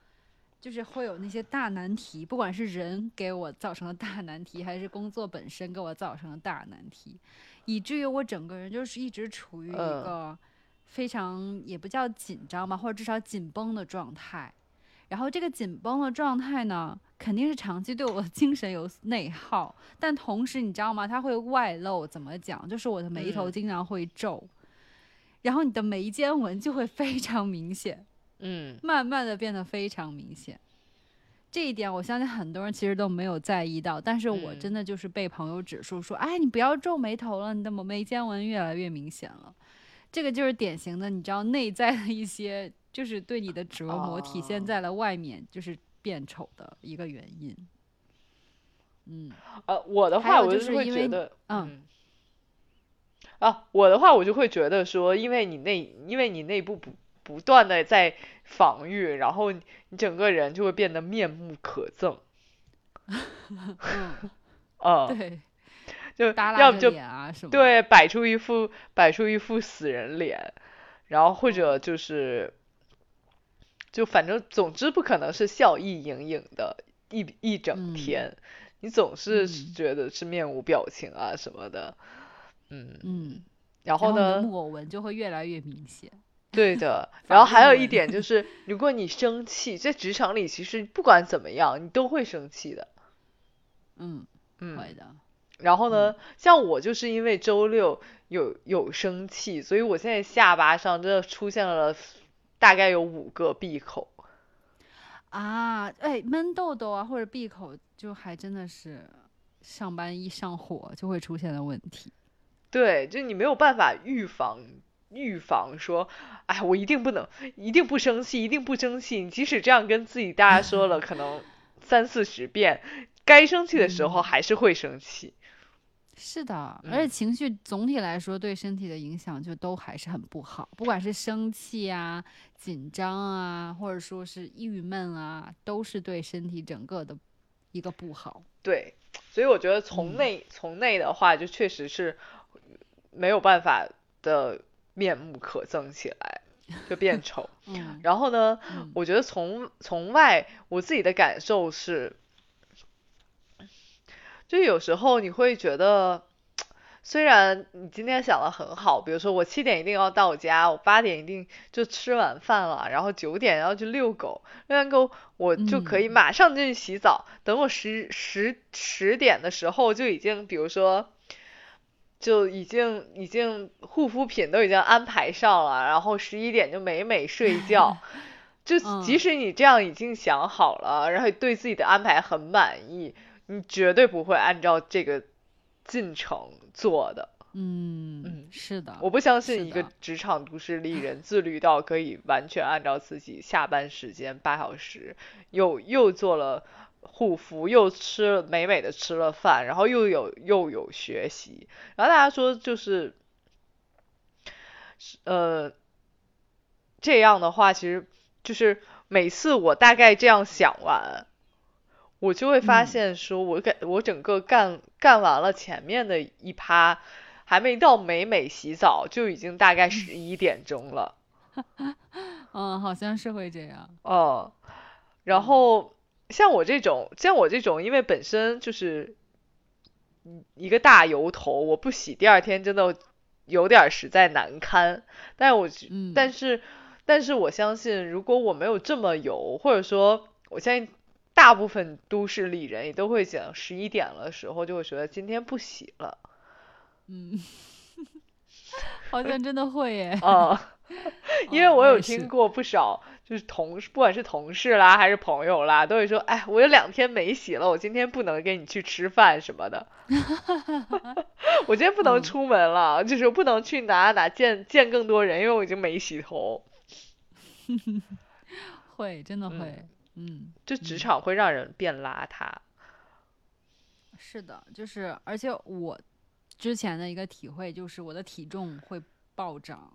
S1: 就是会有那些大难题，不管是人给我造成的大难题，还是工作本身给我造成的大难题，以至于我整个人就是一直处于一
S2: 嗯
S1: 个非常也不叫紧张吧，或者至少紧绷的状态。然后这个紧绷的状态呢，肯定是长期对我的精神有内耗，但同时你知道吗？它会外露，怎么讲？就是我的眉头
S2: 嗯
S1: 经常会皱，然后你的眉间纹就会非常明显，
S2: 嗯
S1: 慢慢的变得非常明显。这一点我相信很多人其实都没有在意到，但是我
S2: 嗯
S1: 真的就是被朋友指出说，哎，你不要皱眉头了，你的眉间纹越来越明显了。这个就是典型的，你知道内在的一些，就是对你的折磨体现
S2: 哦
S1: 在了外面，就是变丑的一个原因。嗯
S2: 呃，我的话我
S1: 就是会
S2: 觉得，
S1: 嗯
S2: 嗯，啊，我的话我就会觉得说，因为你内因为你内部不不断的在防御，然后你你整个人就会变得面目可憎，
S1: 嗯，
S2: 呃，[laughs]
S1: 对，
S2: 就要不就
S1: 啊什么。，
S2: 对，摆出一副摆出一副死人脸，然后或
S1: 哦
S2: 者就是，就反正总之不可能是笑意盈盈的一一整
S1: 嗯
S2: 天，你总是
S1: 嗯
S2: 觉得是面无表情啊什么的，嗯，
S1: 嗯，
S2: 然后呢，
S1: 木偶纹就会越来越明显。
S2: 对的，[laughs] 然后还有一点就 [laughs] 是，如果你生气，在职场里其实不管怎么样，你都会生气的，
S1: 嗯，
S2: 嗯，
S1: 会的。
S2: 然后呢，像我就是因为周六有有生气，所以我现在下巴上真的出现了大概有五个闭口。
S1: 啊，哎，闷痘痘啊，或者闭口，就还真的是上班一上火就会出现的问题。
S2: 对，就你没有办法预防预防说，哎，我一定不能，一定不生气，一定不生气。你即使这样跟自己大家说了，可能三四十遍，该生气的时候
S1: 嗯
S2: 还是会生气。
S1: 是的，而且
S2: 嗯
S1: 情绪总体来说对身体的影响就都还是很不好，不管是生气啊、紧张啊，或者说是郁闷啊，都是对身体整个的一个不好。
S2: 对，所以我觉得从
S1: 嗯
S2: 内、从内的话，就确实是没有办法的面目可憎起来，就变丑。[laughs]
S1: 嗯
S2: 然后呢，
S1: 嗯
S2: 我觉得从从外，我自己的感受是，就有时候你会觉得，虽然你今天想的很好，比如说我七点一定要到家，我八点一定就吃晚饭了，然后九点要去遛狗，遛完狗我就可以
S1: 嗯
S2: 马上进去洗澡，等我十十十点的时候就已经，比如说。就已经已经护肤品都已经安排上了，然后十一点就美美睡觉。[laughs] 就
S1: 嗯
S2: 即使你这样已经想好了，然后对自己的安排很满意，你绝对不会按照这个进程做的。
S1: 嗯
S2: 嗯
S1: 是的，
S2: 我不相信一个职场都市丽人自律到可以完全按照自己下班时间八小时，又又做了护肤，又吃了美美的吃了饭，然后又有又有学习，然后大家说就是，呃，这样的话其实就是每次我大概这样想完。我就会发
S1: 嗯
S2: 现，说我感我整个干干完了前面的一趴，还没到美美洗澡，就已经大概十一点钟了。
S1: 嗯，[laughs] 好像是会这样。
S2: 哦，然后像我这种，像我这种，因为本身就是一一个大油头，我不洗，第二天真的有点实在难堪。但是我
S1: 嗯，
S2: 但是，但是我相信，如果我没有这么油，或者说，我相信大部分都市丽人也都会讲，十一点了的时候就会觉得今天不洗了。
S1: 嗯，[laughs] 好像真的会耶。
S2: 啊 [laughs] [laughs] 因为
S1: 嗯
S2: 我有听过不少，就是同事，不管是同事啦还是朋友啦，都会说，哎，我有两天没洗了，我今天不能跟你去吃饭什么的，[laughs] 我今天不能
S1: 嗯
S2: 出门了，就是不能去哪哪见见更多人，因为我已经没洗头。[laughs]
S1: 会，真的
S2: 嗯
S1: 会。嗯，
S2: 就职
S1: 嗯
S2: 场会让人变邋遢。
S1: 是的，就是，而且我之前的一个体会就是，我的体重会暴涨。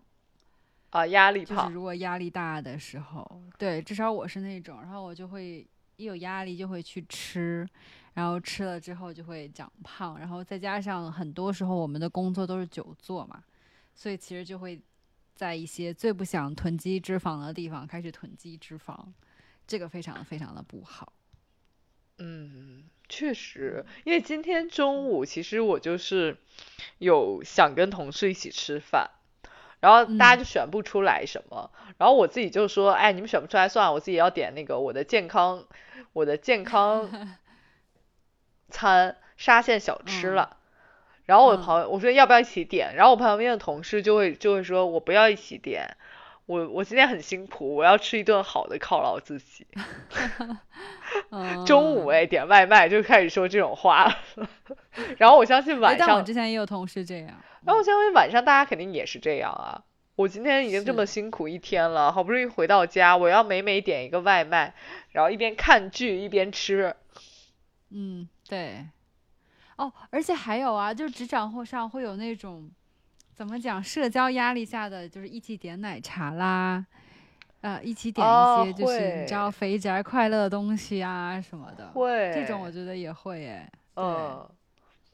S2: 啊，压力
S1: 就是，如果压力大的时候，对，至少我是那种，然后我就会一有压力就会去吃，然后吃了之后就会长胖，然后再加上很多时候我们的工作都是久坐嘛，所以其实就会在一些最不想囤积脂肪的地方开始囤积脂肪，这个非常非常的不好。
S2: 嗯，确实，因为今天中午其实我就是有想跟同事一起吃饭，然后大家
S1: 嗯
S2: 就选不出来什么，然后我自己就说，哎，你们选不出来算了，我自己要点那个我的健康，我的健康 [laughs] 餐沙县小吃
S1: 嗯。
S2: 了。然后我
S1: 嗯。
S2: 朋友我说要不要一起点，然后我旁边的同事就会就会说我不要一起点，我我今天很辛苦，我要吃一顿好的犒劳自己。[laughs] 中午
S1: 嗯
S2: 哎点外卖就开始说这种话了，然后我相信
S1: 哎
S2: 晚上，
S1: 但我之前也有同事这样。
S2: 然后我相信晚上大家肯定也是这样啊。我今天已经这么辛苦一天了，好不容易回到家，我要美美点一个外卖，然后一边看剧一边吃。
S1: 嗯，对。哦，而且还有啊，就是职场会上会有那种怎么讲，社交压力下的，就是一起点奶茶啦，呃，一起点
S2: 哦
S1: 一些就是你知道肥宅快乐的东西啊什么的。
S2: 会，
S1: 这种我觉得也会诶。对
S2: 嗯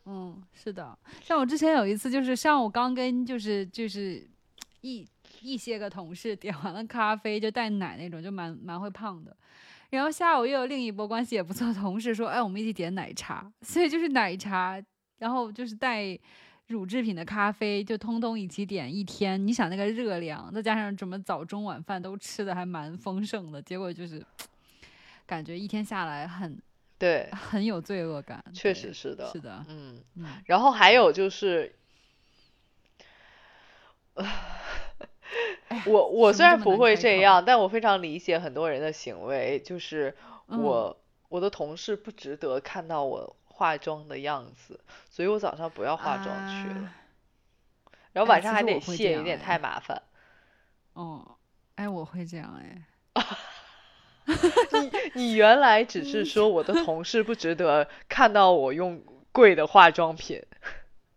S1: 嗯，是的，像我之前有一次，就是上午刚跟就是就是一一些个同事点完了咖啡，就带奶那种，就蛮蛮会胖的。然后下午又有另一波关系也不错的同事说，哎，我们一起点奶茶，所以就是奶茶，然后就是带乳制品的咖啡，就通通一起点一天。你想那个热量，再加上什么早中晚饭都吃的还蛮丰盛的，结果就是感觉一天下来很
S2: 对，
S1: 很有罪恶感。
S2: 确实是的，
S1: 是的，
S2: 嗯。
S1: 嗯。
S2: 然后还有就是，
S1: 哎
S2: 我我虽然不会这样，但我非常理解很多人的行为，就是
S1: 嗯
S2: 我、我的同事不值得看到我化妆的样子，所以我早上不要化妆去了，
S1: 啊
S2: 然后晚上还得卸，有点太麻烦。
S1: 哦，哎，我会这样哎。[laughs]
S2: 你你原来只是说我的同事不值得看到我用贵的化妆品，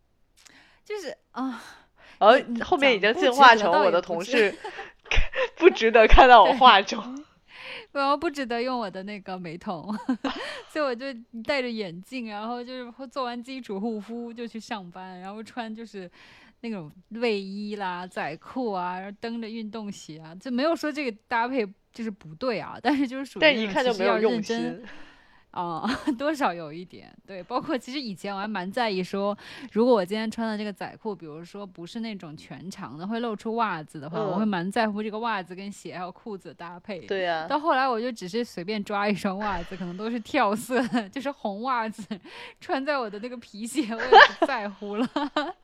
S2: [laughs]
S1: 就是啊，
S2: 然后后面已经进化成我的同事 [laughs] 不值得看到我化妆。
S1: 然后不值得用我的那个美瞳，[laughs] 所以我就戴着眼镜，然后就是做完基础护肤就去上班，然后穿就是那种卫衣啦、仔裤啊，然后蹬着运动鞋啊，就没有说这个搭配就是不对啊，但是就是属于
S2: 但一看就没有用
S1: 心。啊，[laughs] 多少有一点对，包括其实以前我还蛮在意说，如果我今天穿的这个仔裤，比如说不是那种全长的，会露出袜子的话，我会蛮在乎这个袜子跟鞋还有裤子搭配。
S2: 对呀。
S1: 到后来我就只是随便抓一双袜子，可能都是跳色，就是红袜子，穿在我的那个皮鞋，我也不在乎了。[laughs]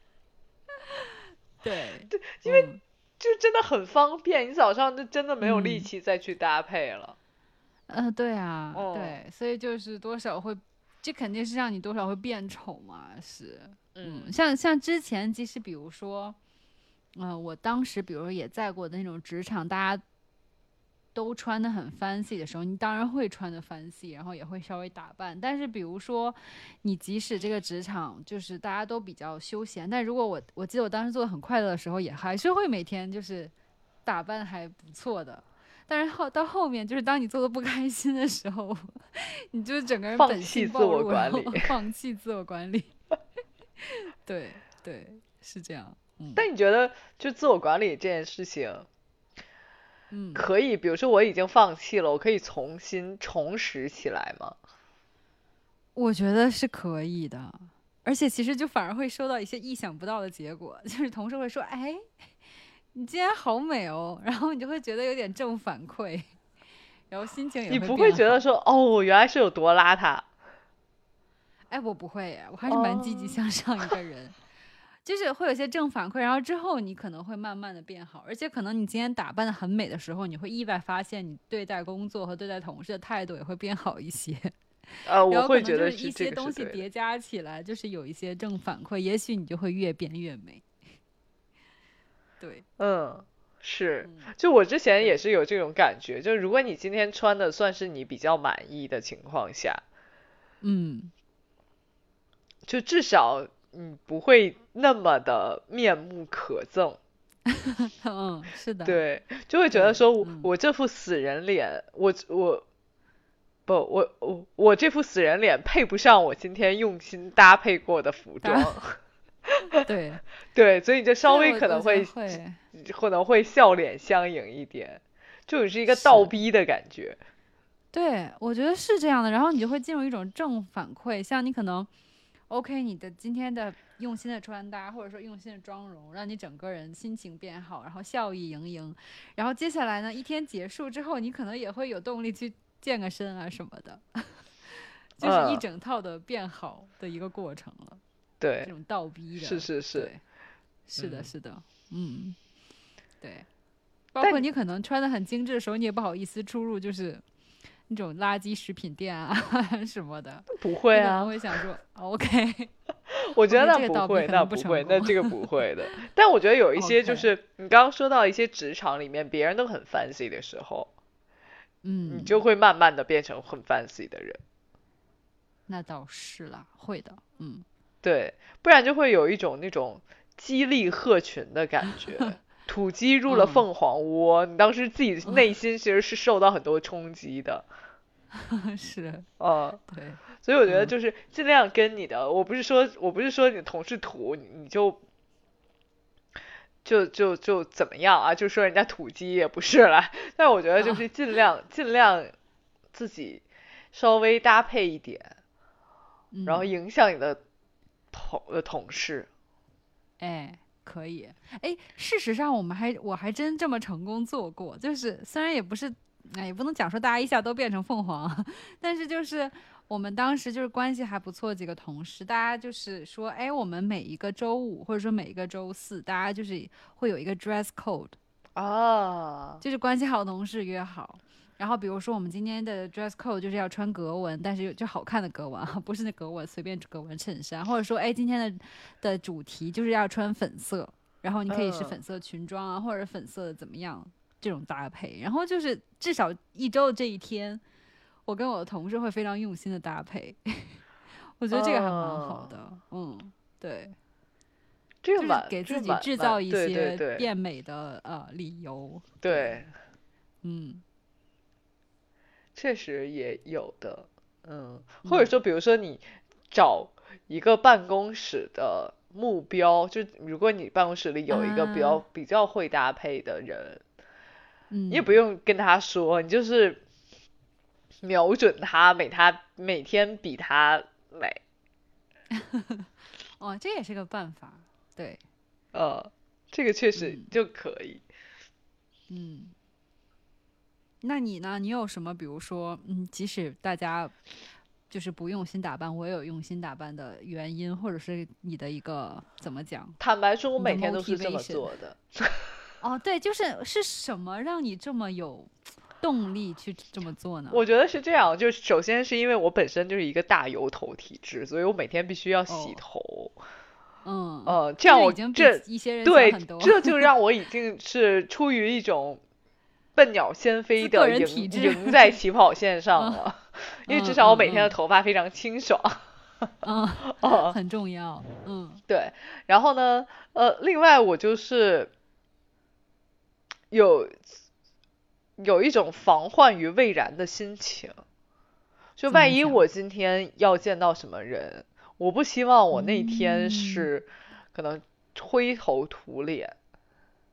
S1: 对
S2: 对，因为就真的很方便，你早上就真的没有力气再去搭配了。
S1: 嗯，对啊，对，所以就是多少会，这肯定是让你多少会变丑嘛，是，嗯，像像之前，即使比如说，嗯，我当时比如说也在过的那种职场，大家都穿的很 fancy 的时候，你当然会穿的 fancy，然后也会稍微打扮。但是比如说，你即使这个职场就是大家都比较休闲，但如果我我记得我当时做的很快乐的时候，也还是会每天就是打扮还不错的。但是后到后面，就是当你做的不开心的时候，[laughs] 你就整个人本性暴露，然后 [laughs] 放弃自我管理。[laughs] 对对，是这样。嗯。
S2: 但你觉得，就自我管理这件事情，
S1: 嗯，
S2: 可以，比如说我已经放弃了，我可以重新重拾起来吗？
S1: 我觉得是可以的，而且其实就反而会收到一些意想不到的结果，就是同事会说：“哎。”你今天好美哦，然后你就会觉得有点正反馈，然后心情也
S2: 你不会觉得说哦，原来是有多邋遢？
S1: 哎，我不会，我还是蛮积极向上一个人，[laughs] 就是会有些正反馈，然后之后你可能会慢慢的变好，而且可能你今天打扮的很美的时候，你会意外发现你对待工作和对待同事的态度也会变好一些。[laughs]
S2: 呃，我会觉得是
S1: 一些东西叠加起来，就是有一些正反馈，也许你就会越变越美。对，
S2: 嗯，是，就我之前也是有这种感觉，就如果你今天穿的算是你比较满意的情况下，
S1: 嗯，
S2: 就至少你不会那么的面目可憎，[laughs]
S1: 嗯，是的，
S2: 对，就会觉得说我这副死人脸，我我不我我我这副死人脸配不上我今天用心搭配过的服装。[laughs] [laughs]
S1: 对
S2: 对，所以你就稍微可能
S1: 会
S2: 可能会笑脸相迎一点，就是一个倒逼的感觉。
S1: 对，我觉得是这样的。然后你就会进入一种正反馈，像你可能 OK，你的今天的用心的穿搭，或者说用心的妆容，让你整个人心情变好，然后笑意盈盈。然后接下来呢，一天结束之后，你可能也会有动力去健个身啊什么的，就是一整套的变好的一个过程了。
S2: 对，
S1: 这种倒逼的，
S2: 是是是，
S1: 是的，是的，嗯，对，包括你可能穿的很精致的时候，你也不好意思出入，就是那种垃圾食品店啊 [laughs] 什么的，
S2: 不会啊，
S1: 我会想说，OK，[laughs]
S2: 我觉得那不会，那不会，那这个不会的。[laughs] 但我觉得有一些，就是你刚刚说到一些职场里面，别人都很 fancy 的时候，
S1: 嗯，
S2: 你就会慢慢的变成很 fancy 的人。
S1: 那倒是啦，会的，嗯。
S2: 对，不然就会有一种那种激励鹤群的感觉，[laughs] 土鸡入了凤凰窝，你当时自己内心其实是受到很多冲击的。[laughs]
S1: 是，
S2: 嗯，
S1: 对，
S2: 所以我觉得就是尽量跟你的，我不是说我不是说你同事土，你就就就就怎么样啊？就说人家土鸡也不是了，但我觉得就是尽量 [laughs] 尽量自己稍微搭配一点，然后影响你的。同的同事，
S1: 哎，可以，哎，事实上我们还我还真这么成功做过，就是虽然也不是，哎，也不能讲说大家一下都变成凤凰，[laughs] 但是就是我们当时就是关系还不错，几个同事，大家就是说，哎，我们每一个周五或者说每一个周四，大家就是会有一个 dress code，
S2: 哦，
S1: 就是关系好同事约好。然后比如说我们今天的 dress code 就是要穿格纹，但是就好看的格纹啊，[laughs] 不是那格纹随便格纹衬衫，或者说哎今天的的主题就是要穿粉色，然后你可以是粉色裙装啊，或者粉色的怎么样这种搭配，然后就是至少一周的这一天，我跟我的同事会非常用心的搭配，[laughs] 我觉得这个还蛮好的，嗯，对，
S2: 就是
S1: 给自己制造一些变美的呃理由，
S2: 对，
S1: 嗯。
S2: 确实也有的，嗯，或者说，比如说你找一个办公室的目标，就如果你办公室里有一个比较比较会搭配的人，
S1: 嗯，
S2: 你也不用跟他说，你就是瞄准他，每他每天比他美。[laughs]
S1: 哦，这也是个办法，对，
S2: 呃，这个确实就可以。
S1: 嗯，那你呢？你有什么，比如说，嗯，即使大家就是不用心打扮，我也有用心打扮的原因，或者是你的一个怎么讲？
S2: 坦白说，我每天都是这么做的。[laughs]
S1: 哦，对，就是是什么让你这么有动力去这么做呢？
S2: 我觉得是这样，就是首先是因为我本身就是一个大油头体质，所以我每天必须要洗
S1: 哦
S2: 头。
S1: 嗯，
S2: 呃，这样我
S1: 已经
S2: 这
S1: 一些人
S2: 对这 [laughs] 就让我已经是出于一种笨鸟先飞的赢赢在起跑线上
S1: 嗯
S2: 了，因为至
S1: 嗯
S2: 少我每天的
S1: 嗯
S2: 头发非常清爽。
S1: 嗯，[laughs]
S2: 哦，
S1: 很重要，嗯。
S2: 对，然后呢，呃，另外我就是有有一种防患于未然的心情，就万一我今天要见到什么人，我不希望我那天
S1: 嗯。
S2: 是可能灰头土脸，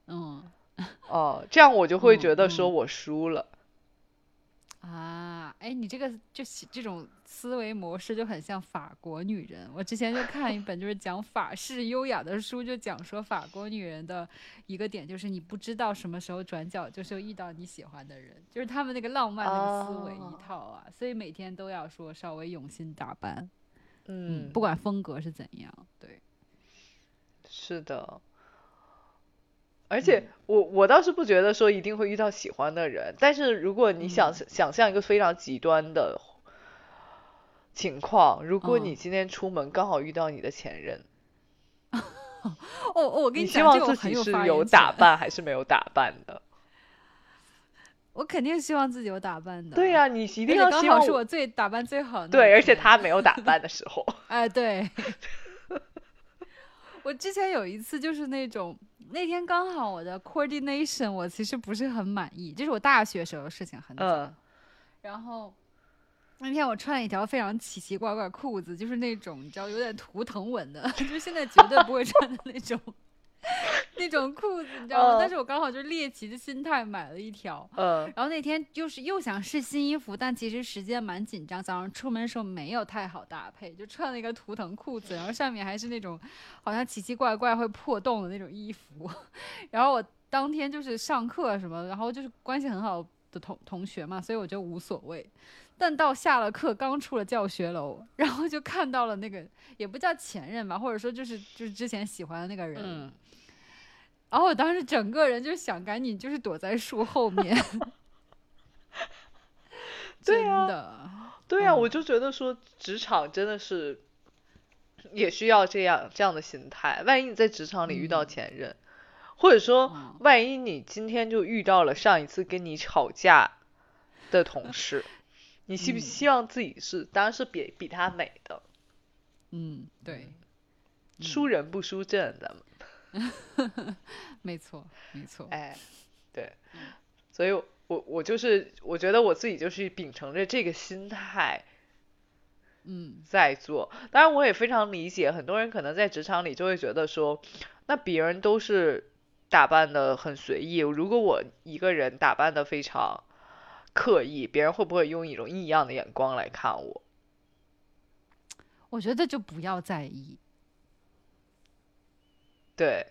S1: 嗯 [laughs]
S2: 哦、这样我就会
S1: 嗯
S2: 觉得说
S1: 嗯
S2: 我输了。
S1: 啊，哎，你这个就是这种思维模式就很像法国女人。我之前就看一本就是讲法式优雅的书，就讲说法国女人的一个点就是你不知道什么时候转角就是遇到你喜欢的人，就是他们那个浪漫那个思维
S2: 哦
S1: 一套啊，所以每天都要说稍微用心打扮，
S2: 嗯，
S1: 不管风格是怎样，对，
S2: 是的，而且我我倒是不觉得说一定会遇到喜欢的人，但是如果你想、
S1: 嗯。
S2: 想象一个非常极端的情况，如果
S1: 嗯。
S2: 你今天出门刚好遇到你的前任，
S1: 哦哦，我跟
S2: 你希
S1: 讲，
S2: 望自己是有打扮 [laughs] 还是没有打扮的？[laughs]
S1: 我肯定希望自己有打扮的，
S2: 对呀、你一定要希望
S1: 刚好是我最打扮最好的
S2: 对，而且他没有打扮的时候，[laughs]
S1: 哎，对，我之前有一次就是那种那天刚好我的 coordination 我其实不是很满意，这是我大学时候的事情很早，
S2: 嗯。
S1: 然后那天我穿了一条非常奇奇怪怪裤子，就是那种你知道有点图腾纹的，[laughs] 就是现在绝对不会穿的那种 [laughs] 那种裤子，你知道吗？
S2: 嗯
S1: 但是我刚好就猎奇的心态买了一条。
S2: 嗯
S1: 然后那天就是又想试新衣服，但其实时间蛮紧张，早上出门的时候没有太好搭配，就穿了一个图腾裤子，然后上面还是那种好像奇奇怪怪会破洞的那种衣服。[laughs] 然后我当天就是上课什么，然后就是关系很好的同同学嘛，所以我就无所谓。但到下了课，刚出了教学楼，[laughs] 然后就看到了那个也不叫前任吧，或者说就是就是之前喜欢的那个人，
S2: 嗯，
S1: 然后我当时整个人就想赶紧就是躲在树后面，真 [laughs]
S2: 对啊。
S1: 的，
S2: 对呀、
S1: 嗯。
S2: 我就觉得说职场真的是也需要这样这样的心态。万一你在职场里遇到
S1: 嗯。
S2: 前任，或者说
S1: 嗯。
S2: 万一你今天就遇到了上一次跟你吵架的同事，你希不
S1: 嗯。
S2: 希望自己是当然是比比她美的，
S1: 嗯，对，
S2: 输人不输阵，咱们
S1: 没错，没错，
S2: 哎，对，所以我我就是我觉得我自己就是秉承着这个心态。
S1: 嗯。
S2: 在做。当然，我也非常理解，很多人可能在职场里就会觉得说，那别人都是打扮的很随意，如果我一个人打扮的非常刻意，别人会不会用一种异样的眼光来看我？
S1: 我觉得就不要在意，
S2: 对，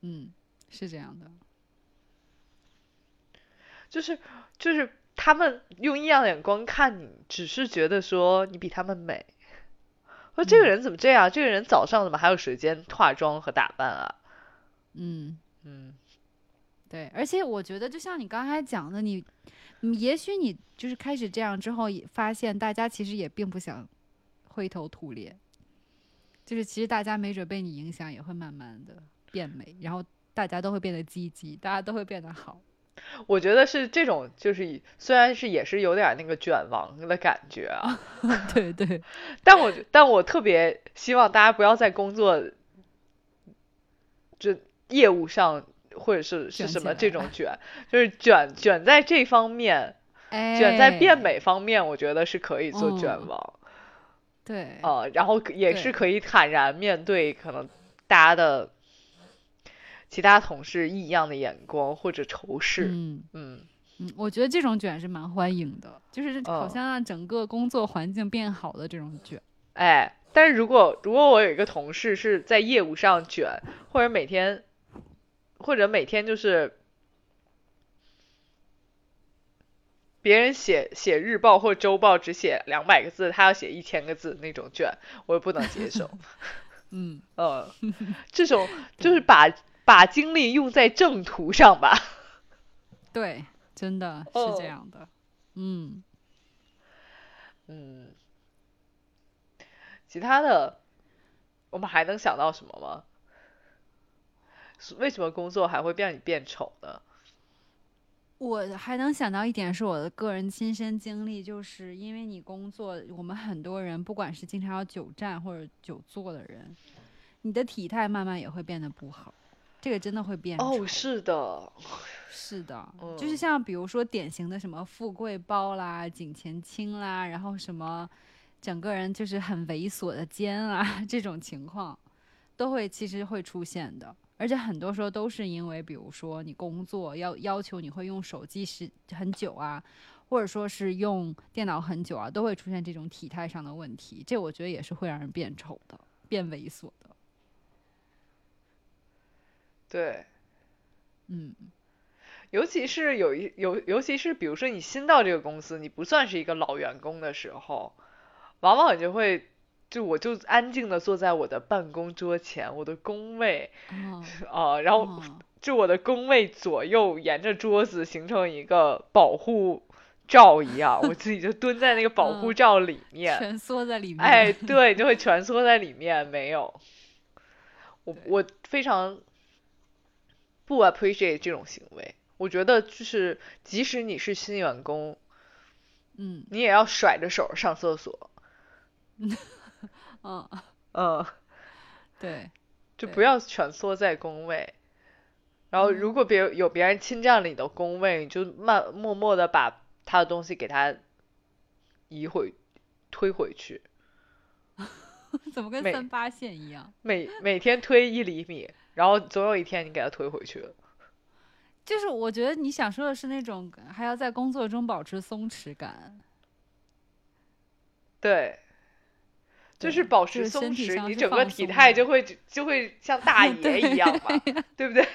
S1: 嗯，是这样的，
S2: 就是就是他们用异样的眼光看你，只是觉得说你比他们美。说这个
S1: 嗯
S2: 人怎么这样？这个人早上怎么还有时间化妆和打扮啊？
S1: 嗯，
S2: 嗯
S1: 对，而且我觉得就像你刚才讲的，你，也许你就是开始这样之后，也发现大家其实也并不想灰头土脸，就是其实大家没准被你影响，也会慢慢的变美，然后大家都会变得积极，大家都会变得好。
S2: 我觉得是这种，就是虽然是也是有点那个卷王的感觉啊，[laughs]
S1: 对对，
S2: 但我但我特别希望大家不要在工作，就业务上或者是是什么这种卷，就是卷卷在这方面，[laughs] 卷在变
S1: 哎
S2: 美方面，我觉得是可以做卷
S1: 嗯
S2: 王，
S1: 对，
S2: 呃，然后也是可以坦然面对可能大家的其他同事异样的眼光或者仇视，
S1: 嗯
S2: 嗯，
S1: 嗯，我觉得这种卷是蛮欢迎的，就是好。
S2: 嗯
S1: 像让整个工作环境变好的这种卷。
S2: 哎，但是如果如果我有一个同事是在业务上卷，或者每天或者每天就是别人写写日报或周报只写两百个字，他要写一千个字那种卷，我也不能接受。[laughs]
S1: 嗯，
S2: 呃，这种就是把把精力用在正途上吧。[laughs]
S1: 对，真的是
S2: 哦
S1: 这样的。嗯，
S2: 嗯，其他的我们还能想到什么吗？是为什么工作还会让你变丑呢？
S1: 我还能想到一点是我的个人亲身经历，就是因为你工作，我们很多人不管是经常要久站或者久坐的人，你的体态慢慢也会变得不好，这个真的会变丑。
S2: 哦，是的，[laughs]
S1: 是的，就是
S2: 嗯
S1: 像比如说典型的什么富贵包啦、颈前倾啦，然后什么整个人就是很猥琐的肩啊，[laughs] 这种情况都会其实会出现的。而且很多时候都是因为，比如说你工作要要求你会用手机时很久啊，或者说是用电脑很久啊，都会出现这种体态上的问题。这我觉得也是会让人变丑的、变猥琐的。
S2: 对，
S1: 嗯，
S2: 尤其是有一尤尤其是比如说你新到这个公司，你不算是一个老员工的时候，往往你就会。就我就安静的坐在我的办公桌前，我的工位，
S1: 哦，
S2: 啊、[laughs] 然后
S1: 哦
S2: 就我的工位左右沿着桌子形成一个保护罩一样，我自己就蹲在那个保护
S1: 嗯
S2: 罩里面，
S1: 蜷缩在里面。
S2: 哎，对，[laughs] 就会蜷缩在里面，没有，我我非常不 appreciate 这种行为，我觉得就是即使你是新员工，
S1: 嗯
S2: 你也要甩着手上厕所，[laughs]
S1: 嗯，
S2: 嗯，[laughs]
S1: 对。
S2: 就不要蜷缩在工位。然后，如果别有别人侵占了你的工位，你就慢默默的把他的东西给他移回、推回去，[laughs]
S1: 怎么跟三八线一样？
S2: 每每天推一厘米，然后总有一天你给他推回去了。
S1: 就是我觉得你想说的是那种还要在工作中保持松弛感，
S2: 对，就是保持松弛，你整个体态就会就会像大 [laughs] 爷一样嘛，[laughs] 对不对？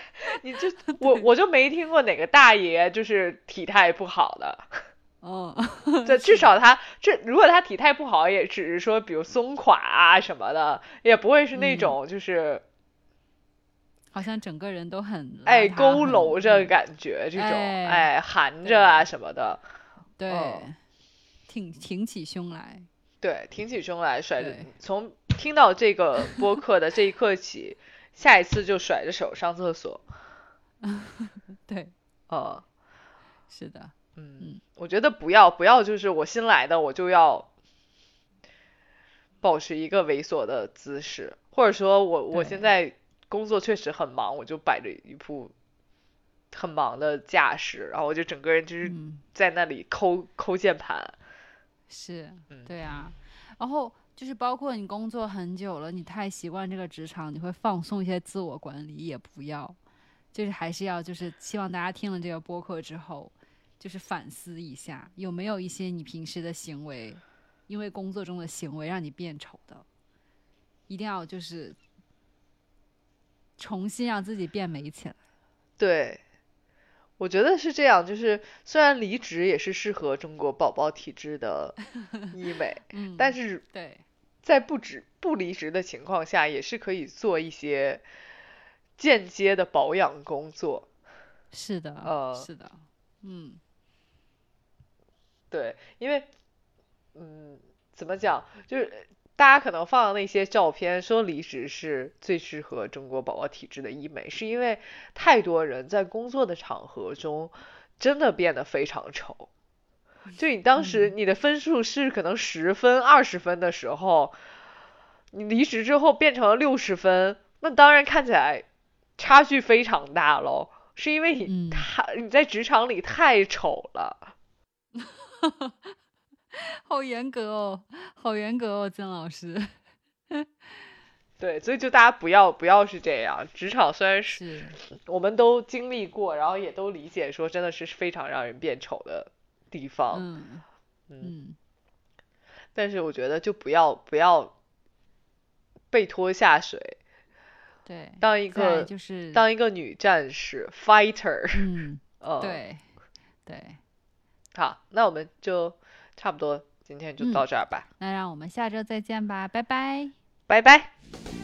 S2: 你就 [laughs] 我我就没听过哪个大爷就是体态不好的。
S1: 哦，
S2: 这至少他这如果他体态不好，也只是说比如松垮啊什么的，也不会是那
S1: 嗯
S2: 种就是、
S1: 好像整个人都很
S2: 哎佝偻着
S1: 嗯
S2: 感觉这种
S1: 哎
S2: 哎含着啊什么的，
S1: 对
S2: 嗯，
S1: 挺挺起胸来，
S2: 对，挺起胸来甩着，从听到这个播客的这一刻起，下一次就甩着手上厕所，[laughs]
S1: 对，
S2: 呃
S1: 是的，
S2: 嗯，我觉得不要不要就是我新来的我就要保持一个猥琐的姿势，或者说我我现在工作确实很忙，我就摆着一副很忙的架势，然后我就整个人就是
S1: 嗯，
S2: 在那里抠抠键盘，
S1: 是
S2: 嗯，
S1: 对啊，然后。就是包括你工作很久了，你太习惯这个职场，你会放松一些自我管理，也不要，就是还是要，就是希望大家听了这个播客之后，就是反思一下，有没有一些你平时的行为，因为工作中的行为让你变丑的，一定要就是重新让自己变美起来。
S2: 对。我觉得是这样，就是虽然离职也是适合中国宝宝体质的 [laughs] 医美，
S1: 嗯，
S2: 但是
S1: 对，
S2: 在不止不离职的情况下，也是可以做一些间接的保养工作。
S1: 是的，
S2: 呃
S1: 是的，嗯，
S2: 对，因为，嗯，怎么讲，就是大家可能放的那些照片说离职是最适合中国宝宝体质的医美，是因为太多人在工作的场合中真的变得非常丑。就你当时你的分数是可能十分、二十分的时候，你离职之后变成了六十分，那当然看起来差距非常大喽。是因为你
S1: 嗯
S2: 太你在职场里太丑了。[laughs]
S1: 好严格哦，好严格哦，曾老师。[laughs]
S2: 对，所以就大家不要不要是这样。职场虽然是
S1: 是，
S2: 我们都经历过，然后也都理解，说真的是非常让人变丑的地方。
S1: 嗯
S2: 嗯，
S1: 嗯，
S2: 但是我觉得就不要不要被拖下水，
S1: 对。
S2: 当一个
S1: 就是，
S2: 当一个女战士 fighter。
S1: 嗯，
S2: 嗯。[laughs]
S1: 对，对。
S2: 好，那我们就差不多今天就
S1: 嗯
S2: 到这儿吧，
S1: 那让我们下周再见吧，拜拜。
S2: 拜拜。